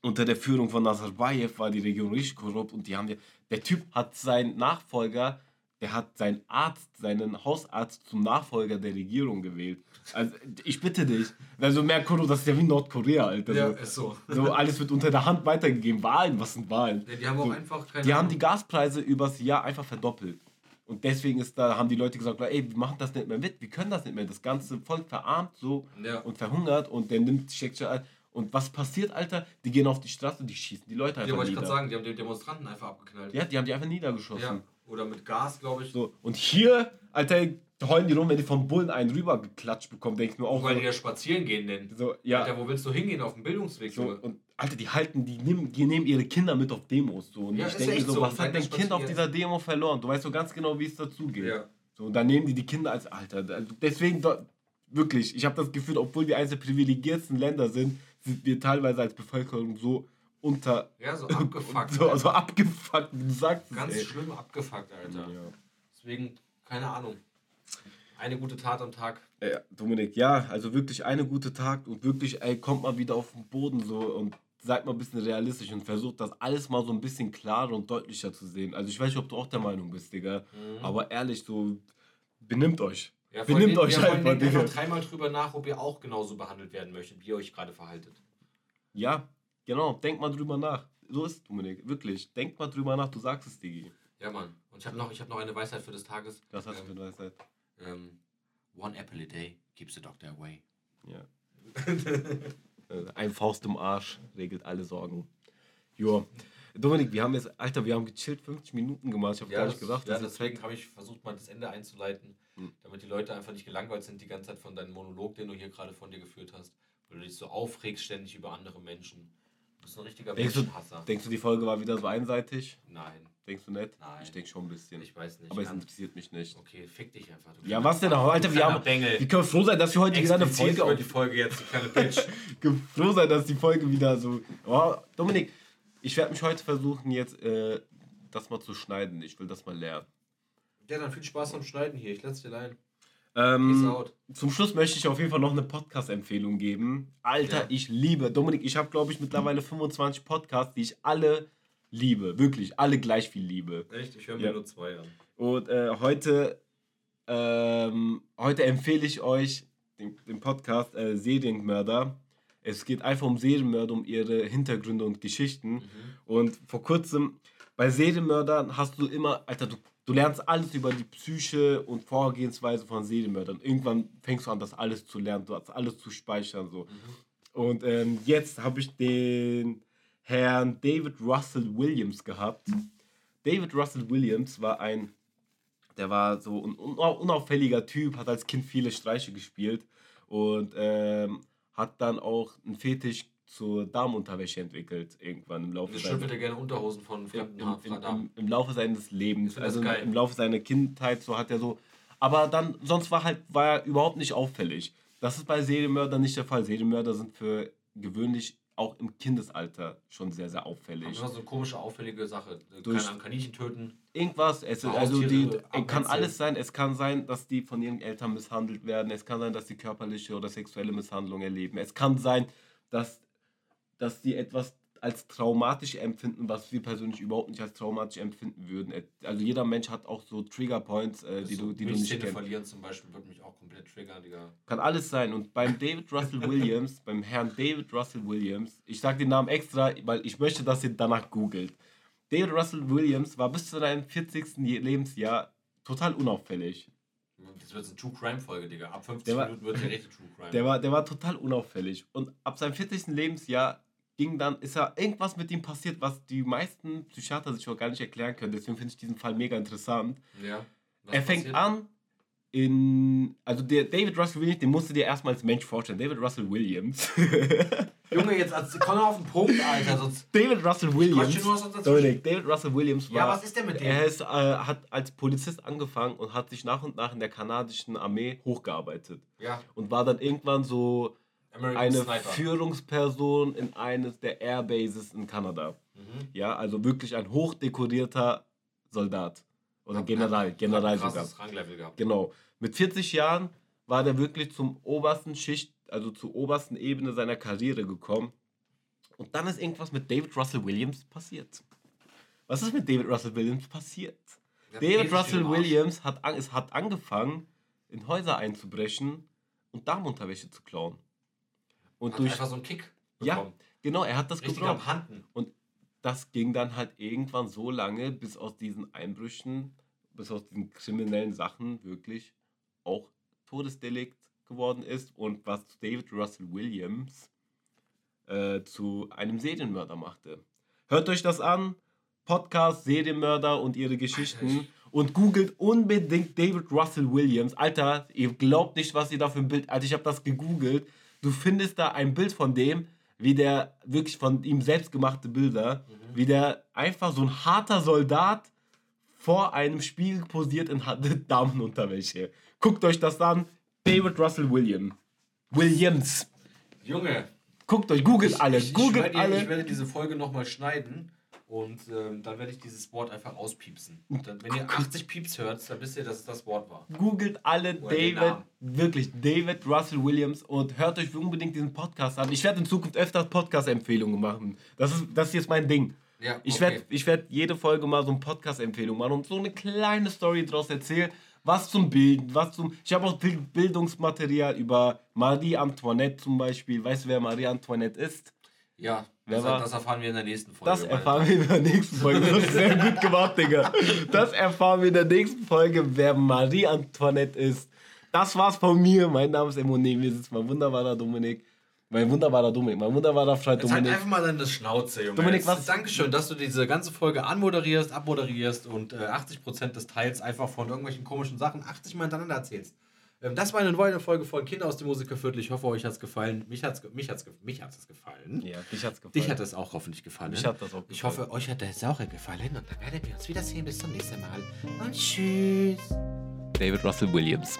Unter der Führung von Nazarbayev war die Regierung richtig korrupt und die haben wir. Der Typ hat seinen Nachfolger, der hat seinen Arzt, seinen Hausarzt zum Nachfolger der Regierung gewählt. Also ich bitte dich. Also mehr korrupt, das ist ja wie Nordkorea, Alter. ja, so, ist so. so alles wird unter der Hand weitergegeben. Wahlen, was sind Wahlen? Ja, die haben auch So, einfach keine Die haben Ahnung. die Gaspreise übers Jahr einfach verdoppelt. Und deswegen ist da, haben die Leute gesagt, ey, wir machen das nicht mehr mit, wir können das nicht mehr. Das ganze Volk verarmt so Ja. und verhungert und der nimmt, steckt sich ein. Und was passiert, Alter? Die gehen auf die Straße, die schießen die Leute Ja, einfach wollte ich gerade sagen, die haben die Demonstranten einfach abgeknallt. Ja, die haben die einfach niedergeschossen. Ja. Oder mit Gas, glaube ich. So. Und hier, Alter, heulen die rum, wenn die vom Bullen einen rübergeklatscht bekommen, denke ich mir auch Weil die ja spazieren gehen nennen. so ja. Alter, wo willst du hingehen auf dem Bildungsweg? So, Junge? und Alter, die halten, die nehmen, die nehmen ihre Kinder mit auf Demos. So. Und Ja, ich denke so, so. was hat dein Kind auf dieser Demo verloren? Du weißt so ganz genau, wie es dazugeht. Ja. So, und dann nehmen die die Kinder als Alter. Deswegen, wirklich, ich habe das Gefühl, obwohl wir eines der privilegiertsten Länder sind, sind wir teilweise als Bevölkerung so unter. Ja, so [laughs] abgefuckt. so, so abgefuckt, wie du sagst. Ganz ey. schlimm abgefuckt, Alter. Ja. Deswegen, keine Ahnung. Eine gute Tat am Tag. Ja, Dominik, ja, also wirklich eine gute Tag und wirklich, ey, kommt mal wieder auf den Boden so und seid mal ein bisschen realistisch und versucht das alles mal so ein bisschen klarer und deutlicher zu sehen. Also ich weiß nicht, ob du auch der Meinung bist, Digga, aber ehrlich, so benimmt euch. Ja, Benimmt allem- euch ja, einfach, denkt Digga. dreimal drüber nach, ob ihr auch genauso behandelt werden möchtet, wie ihr euch gerade verhaltet. Ja, genau, denk mal drüber nach. So ist Dominik, wirklich. Denk mal drüber nach, du sagst es, Digi. Ja, Mann. Und ich habe noch, ich hab noch eine Weisheit für des Tages. Was hast du Ähm, für eine Weisheit? ähm, One apple a day keeps the doctor away. Ja. [laughs] Ein Faust im Arsch regelt alle Sorgen. Joa. Dominik, wir haben jetzt, Alter, wir haben gechillt 50 Minuten gemacht. Ich habe Ja, gar das, nicht gedacht, ja dass deswegen habe ich versucht, mal das Ende einzuleiten, Hm. damit die Leute einfach nicht gelangweilt sind die ganze Zeit von deinem Monolog, den du hier gerade von dir geführt hast, weil du dich so aufregst ständig über andere Menschen. Du bist ein richtiger Denkst du, Menschenhasser. denkst du, die Folge war wieder so einseitig? Nein, Denkst du nicht? Nein. Ich denke schon ein bisschen. ich weiß nicht. Aber es interessiert mich nicht. Okay, fick dich einfach. Du Ja, was denn auch? Alter, du wir haben. Bengel. Wir können froh sein, dass wir heute wieder eine Folge über auf die Folge jetzt, du kleine Bitch. [laughs] froh sein, dass die Folge wieder so. Oh, Dominik, ich werde mich heute versuchen, jetzt äh, das mal zu schneiden. Ich will das mal lernen. ja, dann viel Spaß beim Schneiden hier. Ich lass dir ein. Ähm, zum Schluss möchte ich auf jeden Fall noch eine Podcast-Empfehlung geben. Alter, Ja. ich liebe. Dominik, ich habe, glaube ich, mittlerweile 25 Podcasts, die ich alle liebe. Wirklich, alle gleich viel liebe. Echt? Ich höre mir Ja. nur zwei an. Und äh, heute, ähm, heute empfehle ich euch den, den Podcast äh, Serienmörder. Es geht einfach um Serienmörder, um ihre Hintergründe und Geschichten. Mhm. Und vor kurzem, bei Serienmördern hast du immer, Alter, du, du lernst alles über die Psyche und Vorgehensweise von Serienmördern. Irgendwann fängst du an, das alles zu lernen, du hast alles zu speichern. So. Und ähm, jetzt habe ich den Herrn David Russell Williams gehabt. David Russell Williams war ein, der war so ein un unauffälliger Typ, hat als Kind viele Streiche gespielt und ähm, hat dann auch einen Fetisch zur Damenunterwäsche entwickelt, irgendwann im Laufe Ich seines schüttelte gerne Unterhosen von im, fremden im, im, Damen. im Laufe seines Lebens, also geil. im Laufe seiner Kindheit, so hat er so. Aber dann, sonst war halt, war er überhaupt nicht auffällig. Das ist bei Serienmördern nicht der Fall. Serienmörder sind für gewöhnlich auch im Kindesalter schon sehr, sehr auffällig. Das ist so eine komische, auffällige Sache. Durch- Ahnung, Kaninchen töten. Irgendwas, es, Haustiere also die, kann alles sein. Es kann sein, dass die von ihren Eltern misshandelt werden. Es kann sein, dass die körperliche oder sexuelle Misshandlung erleben. Es kann sein, dass, dass die etwas als traumatisch empfinden, was wir persönlich überhaupt nicht als traumatisch empfinden würden. Also jeder Mensch hat auch so Trigger Points, äh, die, du, die du nicht kennst. verlieren zum Beispiel würde mich auch komplett triggern, Digga. Kann alles sein. Und beim David Russell Williams, [laughs] beim Herrn David Russell Williams, ich sage den Namen extra, weil ich möchte, dass ihr danach googelt. David Russell Williams war bis zu seinem 40. Je- Lebensjahr total unauffällig. Das wird eine True Crime Folge, Digga. Ab 50 Der war- Minuten wird ja richtig True [laughs] Crime. Der war, der war total unauffällig. Und ab seinem 40. Lebensjahr ging dann, ist ja irgendwas mit ihm passiert, was die meisten Psychiater sich auch gar nicht erklären können. Deswegen finde ich diesen Fall mega interessant. ja. Er fängt passiert? an in. Also der David Russell Williams, den musst du dir erstmal als Mensch vorstellen. David Russell Williams. [laughs] Junge, jetzt als- komm auf den Punkt, Alter. Sonst David Russell Williams. Dominik, David Russell Williams war. Ja, was ist denn mit dem? Er ist, äh, hat als Polizist angefangen und hat sich nach und nach in der kanadischen Armee hochgearbeitet. ja, Und war dann irgendwann so American eine Sniper. Führungsperson in eines der Airbases in Kanada. Mhm. Ja, also wirklich ein hochdekorierter Soldat. Oder Hat- General, hat- General hat sogar. Ranglevel gehabt. Genau. Mit 40 Jahren war der wirklich zum obersten Schicht, also zur obersten Ebene seiner Karriere gekommen. Und dann ist irgendwas mit David Russell Williams passiert. Was ist mit David Russell Williams passiert? Der David Russell. Williams hat, an, es hat angefangen, in Häuser einzubrechen und Damenunterwäsche zu klauen. Und Hat durch. einfach so einen Kick Ja, bekommen. genau, er hat das Richtig gebraucht. Und das ging dann halt irgendwann so lange, bis aus diesen Einbrüchen, bis aus diesen kriminellen Sachen wirklich auch Todesdelikt geworden ist und was David Russell Williams äh, zu einem Serienmörder machte. Hört euch das an, Podcast Serienmörder und ihre Geschichten und googelt unbedingt David Russell Williams. Alter, ihr glaubt nicht, was ihr da für ein Bild. Alter, ich habe das gegoogelt. Du findest da ein Bild von dem, wie der wirklich von ihm selbst gemachte Bilder, wie der einfach so ein harter Soldat vor einem Spiegel posiert in [laughs] Damenunterwäsche. Guckt euch das an. David Russell William. Williams. Junge, Guckt euch, googelt alle, ich, ich, googelt schwör dir, alle. ich werde diese Folge nochmal schneiden und ähm, dann werde ich dieses Wort einfach auspiepsen. Dann, wenn ihr 80 Pieps hört, dann wisst ihr, dass es das Wort war. Googelt alle Oder David, wirklich David Russell Williams und hört euch unbedingt diesen Podcast an. Ich werde in Zukunft öfter Podcast-Empfehlungen machen. Das ist, das ist jetzt mein Ding. Ja, Ich okay. werde ich werd jede Folge mal so eine Podcast-Empfehlung machen und so eine kleine Story draus erzählen. Was zum Bilden, was zum. Ich habe auch Bild- Bildungsmaterial über Marie Antoinette zum Beispiel. Weißt du, wer Marie Antoinette ist? Ja, das, war- das erfahren wir in der nächsten Folge. Das erfahren wir in der nächsten Folge. Das ist sehr gut gemacht, Digga. Das erfahren wir in der nächsten Folge, wer Marie Antoinette ist. Das war's von mir. Mein Name ist Emone. Mir sitzt mein wunderbarer Dominik. Mein wunderbarer Dominik, mein wunderbarer Freund halt Dominik. einfach mal deine Schnauze, Junge. Dominik, was- Dankeschön, dass du diese ganze Folge anmoderierst, abmoderierst und äh, 80% des Teils einfach von irgendwelchen komischen Sachen 80 Mal hintereinander erzählst. Ähm, das war eine neue Folge von Kinder aus dem Musikerviertel. Ich hoffe, euch hat's gefallen. Mich hat's, ge- mich hat's, mich hat's es gefallen. Ja, dich hat's gefallen. Dich hat es auch hoffentlich gefallen. Mich hat das auch Ich gefallen. hoffe, euch hat es auch gefallen. Und dann werden wir uns wiedersehen. Bis zum nächsten Mal. Und tschüss. David Russell Williams.